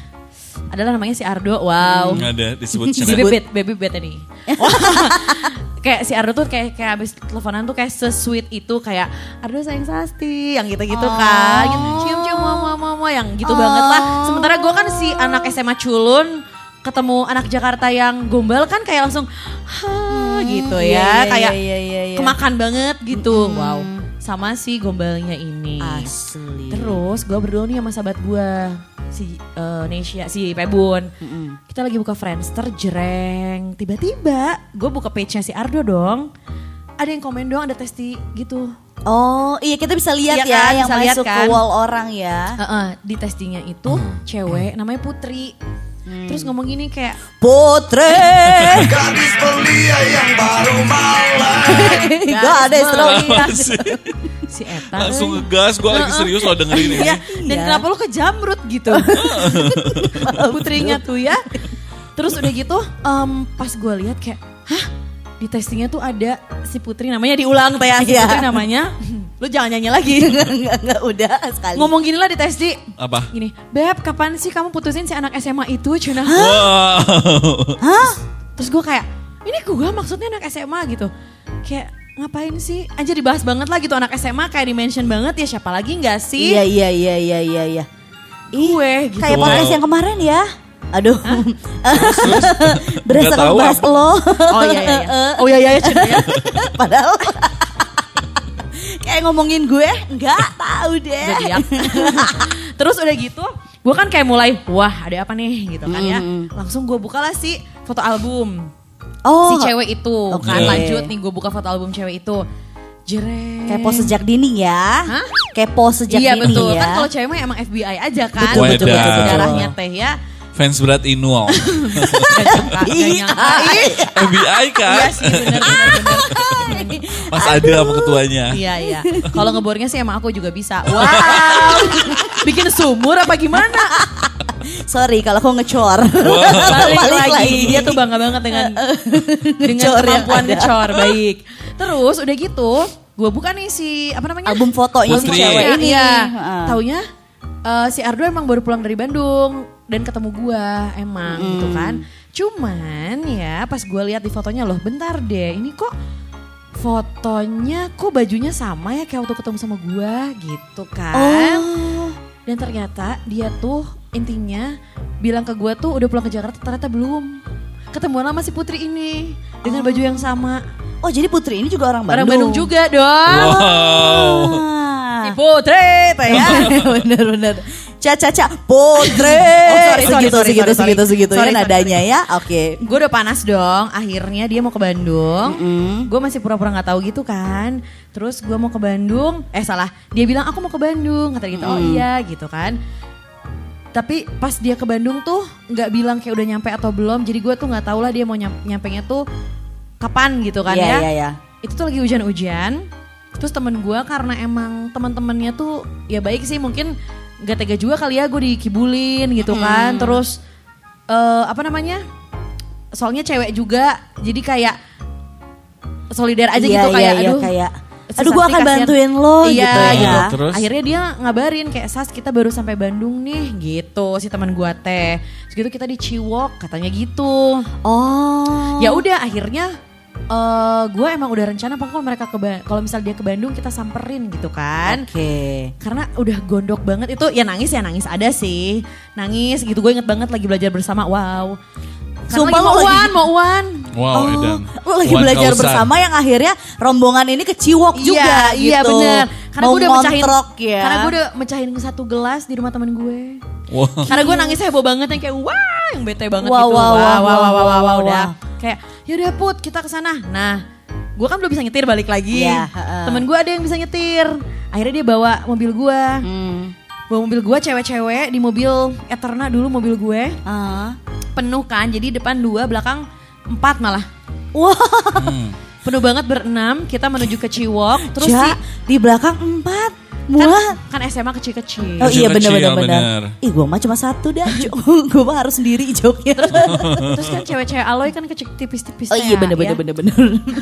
Adalah namanya si Ardo wow. Nggak ada disebut si channel. bebet baby bebet ini. Kayak si Ardo tuh kayak kayak abis teleponan tuh kayak se-sweet itu kayak Ardo sayang Sasti yang gitu-gitu kan. Gitu, cium-cium mama mama yang gitu banget lah. Sementara gue kan si anak SMA culun ketemu anak Jakarta yang gombal kan kayak langsung ha gitu iya, ya. iya, kayak iya, iya, iya. kemakan banget gitu. Wow. Sama si gombalnya ini. Asli. Terus gue berdua nih sama sahabat gue si eh, Nesya, si Pebun. Kita lagi buka Friendster, jereng. Tiba-tiba gue buka page-nya si Ardo dong. Ada yang komen dong, ada testi gitu. Oh iya kita bisa lihat Iya ya kan, yang bisa lihat masuk ke kan. wall orang ya. Heeh, di testingnya itu cewek namanya Putri. Terus ngomong gini kayak, Putri. Gadis belia yang baru mulai Gak ada Si Eta. Langsung euy." ngegas, gue lagi serius lo dengerin ini. Iya, dan Iya. kenapa lu kejamrut gitu? Putrinya tuh ya. Terus udah gitu, em, pas gue lihat kayak, hah? Di testingnya tuh ada si Putri namanya diulang teh ya, si Iya. Putri namanya. Lu jangan nyanyi lagi. Enggak, enggak, enggak, udah sekali. Ngomong gini lah di testi. Apa? Gini, Beb kapan sih kamu putusin si anak SMA itu? Cina. Wow. Terus gue kayak, ini gue maksudnya anak SMA gitu. Kayak ngapain sih? Aja dibahas banget lah gitu anak SMA kayak di-mention banget ya siapa lagi nggak sih? Iya, iya, iya, iya, iya, iya. Gue gitu. Kayak podcast Wow. yang kemarin ya. Aduh. Berasa Nggak tahu ngebahas apa. lo. Oh iya iya. iya. Oh iya iya iya ya. Padahal kayak ngomongin gue enggak tahu deh. Terus udah gitu, gue kan kayak mulai, wah ada apa nih gitu kan ya. Langsung gue bukalah si foto album Oh, si cewek itu. Oke. Kan lanjut nih gue buka foto album cewek itu. Jreng. kepo sejak dini ya. Hah? Kepo sejak Iya dini betul, ya. kan kalau cewek mah emang FBI aja kan. Betul, betul, betul, betul. Darahnya teh ya. Fans berat Inual. Ih, FBI kan? Iya sih bener. Mas ada sama ketuanya. Iya iya. Kalau ngebornya sih emang aku juga bisa. Wow. Bikin sumur apa gimana? Sorry kalau aku ngecor. balik, Balik lagi. lagi. Dia tuh bangga banget dengan dengan yang kemampuan ngecor baik. Terus udah gitu, gue buka nih si apa namanya Album fotonya si cewek ini. Iya. Heeh. Taunya eh, si Ardo emang baru pulang dari Bandung dan ketemu gua emang gitu kan. Cuman ya pas gua lihat di fotonya loh, bentar deh, ini kok fotonya kok bajunya sama ya kayak waktu ketemu sama gua gitu kan. Oh. Dan ternyata dia tuh intinya bilang ke gua tuh udah pulang ke Jakarta ternyata belum. Ketemuan sama si Putri ini dengan baju yang sama. Oh jadi Putri ini juga orang Bandung. Orang Bandung juga dong. Wow. Si Ah. Putri teh ya. Bener-bener. Caca-caca Putri. Oh, sorry, sorry, segitu, sorry, segitu, sorry, segitu, sorry. segitu Sorry, ya sorry, nadanya ya. Oke. Gue udah panas dong. Akhirnya dia mau ke Bandung. Mm. Gue masih pura-pura nggak tahu gitu kan. Terus gue mau ke Bandung. Eh salah. Dia bilang aku mau ke Bandung. Kata gitu. Oh iya gitu kan. Tapi pas dia ke Bandung tuh nggak bilang kayak udah nyampe atau belum. Jadi gue tuh nggak tahu lah dia mau nyam- nyampenya tuh kapan gitu kan Iya, ya. iya, iya. Itu tuh lagi hujan-hujan. Terus temen gue karena emang teman-temannya tuh ya baik sih mungkin nggak tega juga kali ya gue dikibulin gitu kan. Terus eh apa namanya? Soalnya cewek juga, jadi kayak solidar aja Iya, gitu iya, kayak iya, aduh. kayak, si aduh gue akan kasihan. bantuin lo iya, gitu ya. gitu. Terus? Akhirnya dia ngabarin kayak Sas kita baru sampai Bandung nih gitu si teman gua teh. Terus gitu kita di Ciwok katanya gitu. Oh. Ya udah akhirnya eh gue emang udah rencana apa kalau mereka ke kalau misal dia ke Bandung kita samperin gitu kan. Oke. Karena udah gondok banget itu ya nangis ya nangis ada sih. Nangis gitu gue inget banget lagi belajar bersama. Wow. Karena Sumpah lo mau uan, mau uan. Wow, Edan. Lo lagi Wan belajar Kausan. bersama yang akhirnya rombongan ini ke Ciwok juga iya, Iya gitu. bener. Karena Mau gue udah mecahin, ya. karena gue udah mecahin satu gelas di rumah temen gue. Wow. Karena gue nangis heboh banget yang kayak wah, yang bete banget Wow, gitu. wow, wow, wah, wah, wow, wah, wah, wow, wah, udah. wow. Kayak yaudah put kita ke sana. Nah, gue kan belum bisa nyetir balik lagi. Iya, heeh. Temen gue ada yang bisa nyetir. Akhirnya dia bawa mobil gue. Hmm. Bawa mobil gue cewek-cewek di mobil Eterna dulu mobil gue. Ah. Penuh kan, jadi depan dua, belakang empat malah. Wah, Penuh banget berenam, kita menuju ke Ciwok. Terus Ja, si di belakang empat. Kan, Muat. kan SMA kecil-kecil. Oh iya bener Kecil-kecil, bener bener. bener. Ih gue mah cuma satu dah. gue mah harus sendiri joknya. Terus kan cewek-cewek aloy kan kecil tipis-tipis. Oh iya bener ya. bener bener bener.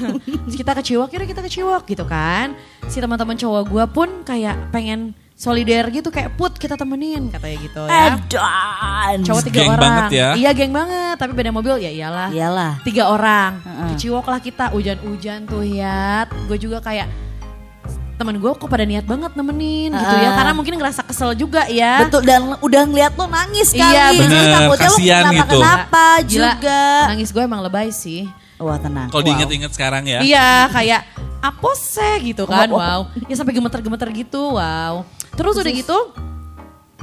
Terus kita ke Ciwok, yaudah kita ke Ciwok gitu kan. Si teman-teman cowok gue pun kayak pengen solidar gitu kayak put kita temenin katanya gitu ya. Edan. Cowok tiga Geng orang. banget ya. Iya geng banget, tapi beda mobil ya iyalah. Iyalah. Tiga orang. Heeh. Ke Ciwok lah kita, hujan-hujan tuh ya. Gue juga kayak temen gue kok pada niat banget nemenin gitu ya. Heeh. Karena mungkin ngerasa kesel juga ya. Betul dan udah ngeliat lo nangis kali. Iya, Jadi bener. takutnya lo kenapa gitu. kenapa Gila, juga. Nangis gue emang lebay sih. Wah tenang. Kalau Wow. diinget-inget sekarang ya. Iya kayak apa sih gitu kan Oh, oh. wow ya sampai gemeter-gemeter gitu wow terus udah gitu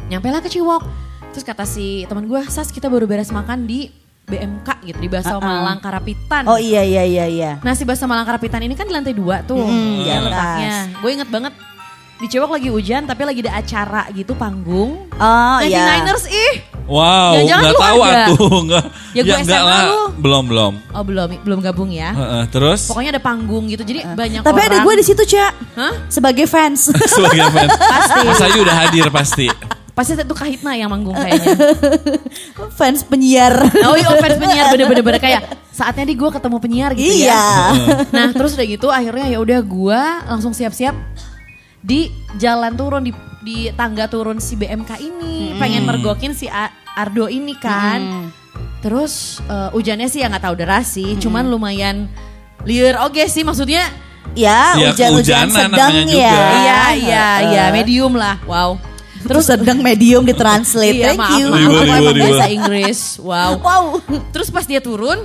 nyampe lah ke Ciwok terus kata si teman gue Sas kita baru beres makan di BMK gitu di Bakso Uh-uh. Malang Karapitan Oh iya iya iya iya. nah si Bakso Malang Karapitan ini kan di lantai dua tuh Mm, ya letaknya gue inget banget di Ciwok lagi hujan tapi lagi ada acara gitu panggung Oh iya. 99ers ih Wow, nggak tahu ada. atuh, nggak. Ya gua enggak SMA lah, lu. belum belum. oh belum belum gabung ya Heeh, terus pokoknya ada panggung gitu jadi banyak Tapi orang ada gue di situ Cak. Hah? Sebagai fans. sebagai fans. Pasti. Mas Ayu udah hadir pasti. Pasti itu Kahitna yang manggung kayaknya fans penyiar. Oh iya fans penyiar bener-bener bener kayak saatnya di gue ketemu penyiar gitu Iya. ya. Nah terus udah gitu akhirnya ya udah gue langsung siap-siap di jalan turun di di tangga turun si BMK ini pengen mergokin si Ardo ini kan. Terus eh, hujannya sih ya nggak tahu deras sih, cuman lumayan liar oke sih maksudnya. Ya, Ya, hujan-hujan sedang namanya ya. juga. Iya iya iya medium lah. Wow. Terus sedang medium ditranslate. Iya Thank maaf you. maaf Riwa, aku riwa, emang riwa. bahasa Inggris. Wow. Wow. Terus pas dia turun,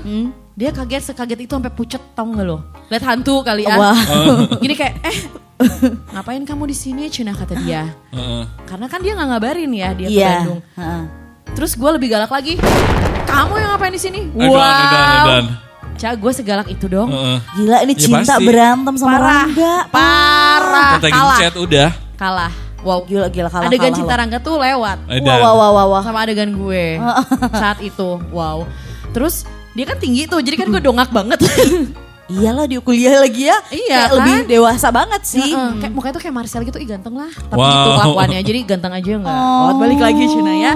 dia kaget sekaget itu sampai pucet tau gak lo? Lihat hantu kali ya. Wah. Gini kayak eh ngapain kamu di sini Cina kata dia. Heeh. Karena kan dia nggak ngabarin ya dia ke Iya. Bandung. Heeh. Terus gue lebih galak lagi. Kamu yang ngapain di sini? Edan, edan, edan. Cak gue segalak itu dong. Heeh. Gila ini Ya, cinta pasti. berantem sama Parah. Rangga. Parah. Kata Kalah. chat udah. Kalah. Wow. Gila gila kalah adegan kalah, cinta kalah. Rangga tuh lewat. Wah wah wah wah wah. sama adegan gue saat itu. Wow. Terus dia kan tinggi tuh, jadi kan gue dongak banget. Iyalah di kuliah lagi ya. Iya, Kayak kan? lebih dewasa banget sih. Heeh, kayak mukanya tuh kayak Marcel gitu, ih ganteng lah. Tapi Wow. gitu kelakuannya, jadi ganteng aja enggak. Oh. balik lagi Cina ya.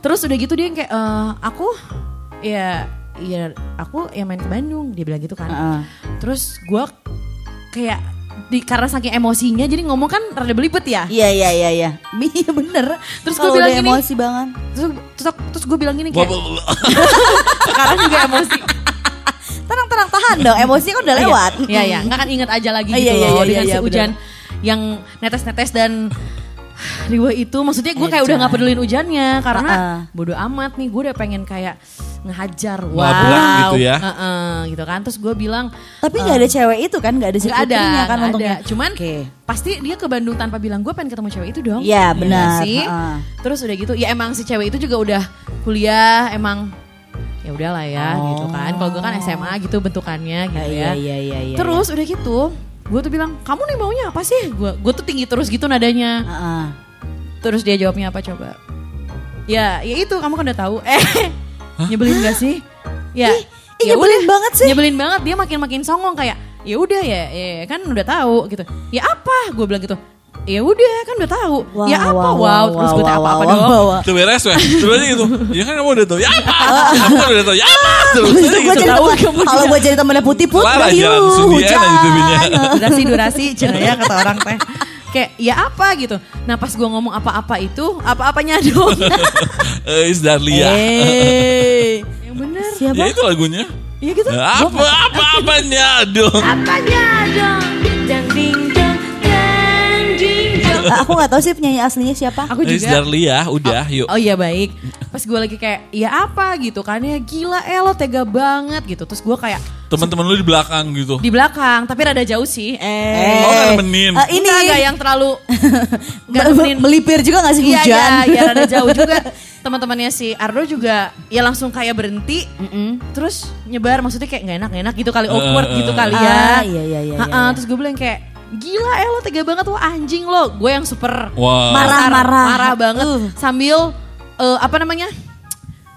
Terus udah gitu dia yang kayak, "Eh, aku ya, ya aku yang main ke Bandung, dia bilang gitu kan. Heeh. Terus gue kayak di karena saking emosinya jadi ngomong kan rada belibet ya. Iya iya iya iya. Iya bener. Terus gua bilang gini, emosi banget. Terus terus, terus gue bilang gini kayak sekarang juga emosi. Tenang tenang tahan dong. Emosi kan udah lewat. Iya iya, nggak kan inget aja lagi Oh, gitu iya, iya, loh iya, dengan iya, si hujan yang netes-netes dan riwa itu maksudnya gue kayak udah nggak pedulin hujannya karena Uh-uh. bodo amat nih gue udah pengen kayak ngehajar wow gitu ya. Heeh, gitu kan terus gue bilang Tapi nggak ada cewek itu kan, nggak ada si nggak ada kan untungnya. ada cuman Oke. pasti dia ke Bandung tanpa bilang gue pengen ketemu cewek itu dong Iya, nggak benar. sih Heeh. terus udah gitu ya emang si cewek itu juga udah kuliah emang ya udahlah ya gitu kan kalau gue kan SMA gitu bentukannya gitu Ah, ya Iya iya iya iya. Terus udah gitu, gue tuh bilang, kamu nih maunya apa sih? Gue gue tuh tinggi terus gitu nadanya. Heeh. Terus dia jawabnya apa coba? Ya, ya itu kamu kan udah tahu. Eh, nyebelin gak sih? Ya, ih, ya nyebelin udah. banget sih. Nyebelin banget. Dia makin makin songong kayak, ya udah ya, ya kan udah tahu gitu. Ya apa? Gue bilang gitu. Ya udah kan udah tahu. Wow, ya apa? wow, Wow, wow, terus gue wow, tanya apa apa wow, dong. wow, wow. Itu beres weh. Terus aja gitu. Ya kan kamu udah tahu. Ya apa? Kamu kan udah tahu. Ya apa? Terus Itu gue jadi kalau gue jadi temennya putih put, di end hujan. aja jadinya. durasi durasi cina ya kata orang teh kayak ya apa gitu nah pas gue ngomong apa-apa itu apa-apanya dong Eh, Is Darlia. eh yang bener Siapa? Ya itu lagunya. Iya gitu Apa apa apanya dong? apanya dong dang ding dong dang ding dong Ah, aku nggak tahu sih penyanyi aslinya siapa. aku Is juga Darlia, udah yuk. Oh iya baik. Pas gue lagi kayak, ya apa gitu kan ya gila eh lo tega banget gitu. Terus gue kayak Teman-teman lu di belakang gitu. di belakang, tapi rada jauh sih. Eh, Oh, nemenin. eh, ini Enggak, enggak yang terlalu nggak Be- nemenin. melipir juga nggak sih Iya, hujan? iya, iya, rada jauh juga. Teman-temannya si Ardo juga ya langsung kayak berhenti, terus nyebar maksudnya kayak nggak enak nggak enak gitu kali awkward gitu kali ya. Ah, iya, iya, iya, Ha-ha, iya, iya. Terus gue bilang kayak gila eh lo tega banget wah anjing lo. Gue yang super Wah. Marah, kasar, marah. marah banget Uh. sambil eh, apa namanya?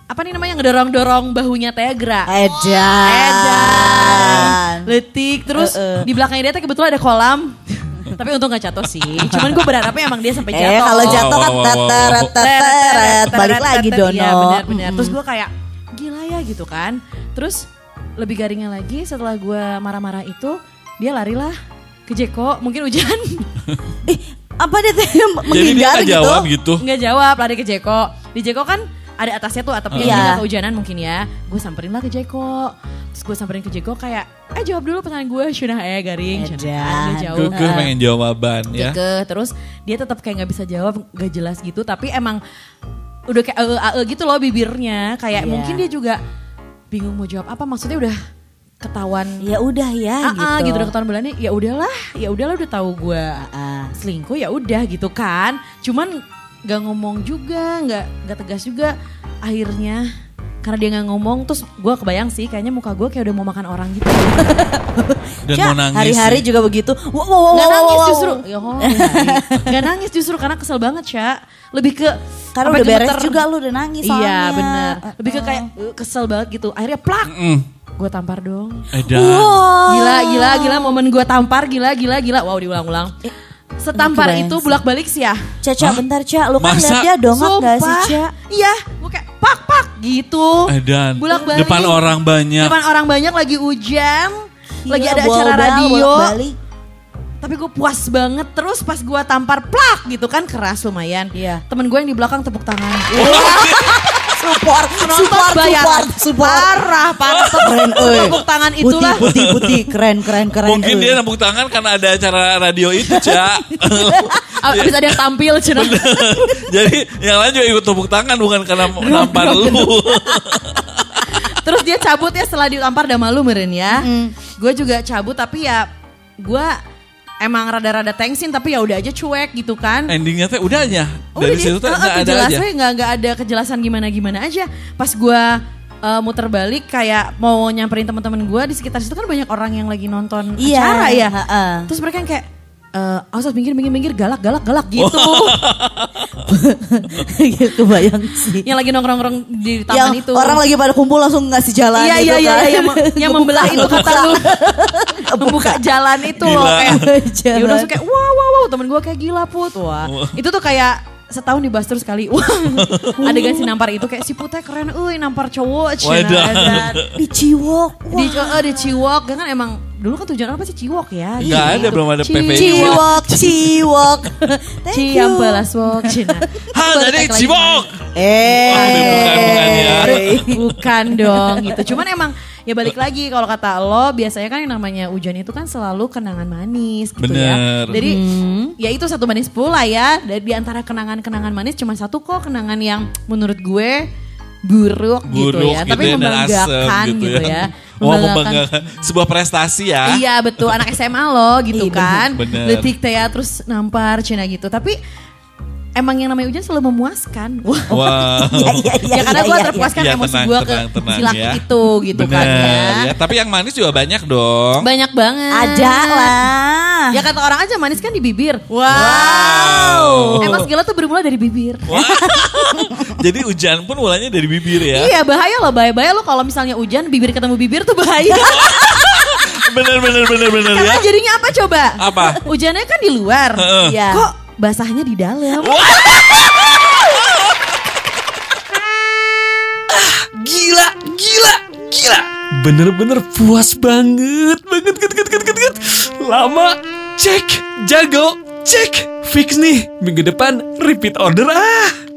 Apa nih namanya ngedorong-dorong bahunya Tegra. Edan. Edan. Letik terus Eh, eh. di belakangnya dia tuh kebetulan ada kolam. Tapi untung gak jatuh sih. Cuman gue berharapnya emang dia sampai jatuh. Eh kalau jatuh kan teteret teteret balik lagi Dono. Iya benar-benar. Terus gue kayak gila ya gitu kan. Terus lebih garingnya lagi setelah gue marah-marah itu dia larilah ke Jeko mungkin hujan Ih, apa dia teh Jadi dia menghindar nggak gitu? jawab gitu. nggak jawab lari ke Jeko di Jeko kan ada atasnya tuh atapnya Iya. jadi nggak kehujanan mungkin ya. Gue samperin lah ke Jeko. Terus gue samperin ke Jeko kayak eh jawab dulu pertanyaan gue sudah eh garing udah jauh. Gue pengen jawaban ya. Terus dia tetap kayak nggak bisa jawab nggak jelas gitu. Tapi emang udah kayak ae ae gitu loh bibirnya. Kayak Iya. mungkin dia juga bingung mau jawab apa. Maksudnya udah ketahuan Ya udah ya ah, ah, gitu. gitu. Udah ketahuan bulannya ya udahlah. Ya udahlah udah tahu gue Ah. selingkuh ya udah gitu kan. Cuman nggak ngomong juga nggak nggak tegas juga akhirnya karena dia nggak ngomong terus gue kebayang sih kayaknya muka gue kayak udah mau makan orang gitu Dan Cak, mau nangis. Hari-hari juga begitu. Wow, wow, wow, Nggak wow, nangis wow, wow. justru Ya Allah, Nggak nangis justru karena kesel banget Sya Lebih ke Karena udah beres juga lu udah nangis Iya soalnya. bener Lebih ke kayak "Eh, kesel banget gitu Akhirnya plak Mm. Gue tampar dong Edan. Wow. Gila gila gila momen gue tampar gila gila gila Wow diulang-ulang Setampar itu sih. bolak-balik sih ya Caca bentar Ca, lu kan Masa? liat dia dongak gak sih. Ca? Iya gue kayak pak pak gitu Edan. Bolak-balik. Depan orang banyak. Depan orang banyak lagi hujan Lagi Gila, ada acara radio bolak-balik. Tapi gue puas banget Terus pas gue tampar plak gitu kan Keras lumayan Iya. Temen gue yang di belakang tepuk tangan Support, support, support, support. Parah, parah. Keren, euy. Tepuk tangan Putih, itulah. putih, putih, keren, keren, keren. Mungkin euy. dia nempuk tangan karena ada acara radio itu, Cak. Abis ada yang tampil cina. Jadi yang lain juga ikut tepuk tangan bukan karena mau nampar lu. Terus dia cabut ya setelah ditampar udah malu meren ya. Gue juga cabut tapi ya gue emang rada-rada tensin tapi ya udah aja cuek gitu kan. Endingnya teh udah aja. Udah Dari di- situ tuh eh, nggak ada aja. kejelasannya nggak nggak ada kejelasan gimana gimana aja. Pas gue eh, muter balik kayak mau nyamperin teman-teman gue di sekitar situ kan banyak orang yang lagi nonton Iya, acara ya. heeh. Terus mereka yang kayak eh awas minggir minggir minggir galak galak galak gitu. Kebayang sih. yang lagi nongkrong-nongkrong di taman Yang itu. orang lagi pada kumpul langsung ngasih jalan Iya gitu iya iya kan. yang, mem- yang membelah itu kata lu membuka jalan itu loh Gila. kayak Jalan. ya udah langsung kayak wow wow wow temen gue kayak gila put wah itu tuh kayak setahun dibahas terus kali wah adegan si nampar itu kayak si putih keren euy nampar cowok cina Wadah. dan Di Ciwok. di di Ciwok kan emang dulu kan tujuan apa sih Ciwok ya? Nggak ada, belum ada PVJ. Ciwok, ciwok. Thank you. Ciampelas Wok Cina. Ha, jadi Tag lagi cibok. Eh. Aduh, bukan, bukan ya. Bukan dong gitu. Cuman emang ya balik lagi kalau kata lo biasanya kan yang namanya hujan itu kan selalu kenangan manis gitu Bener. ya. Jadi ya itu satu manis pula ya. Dan di antara kenangan-kenangan manis cuma satu kok kenangan yang menurut gue buruk, gitu Buruk ya. gitu Tapi ya, membanggakan asem gitu, ya. Wah, membanggakan. Sebuah prestasi ya. Iya betul anak SMA lo gitu kan. bener. Detik teh ya terus nampar Cina gitu. Tapi emang yang namanya hujan selalu memuaskan. Wah. Wow. Iya, iya, iya. ya karena gue iya, terpuaskan iya. emosi Ya, gue tenang, ke tenang, si laki ya. itu gitu kan Bener, ya. ya. Tapi yang manis juga banyak dong. Banyak banget. Ada lah. Ya kata orang aja manis kan di bibir. Wow. Emang segala tuh bermula dari bibir. Wah. Jadi hujan pun mulanya dari bibir ya. Iya bahaya loh, bahaya-bahaya lo kalau misalnya hujan bibir ketemu bibir tuh bahaya. Bener bener bener bener ya. Karena jadinya apa coba? Apa? Hujannya kan di luar. Iya. Kok basahnya di dalam? Gila, gila, gila. Bener-bener puas banget, banget, banget, banget, banget, banget. Lama, cek, jago, cek. Fix nih, minggu depan repeat order ah.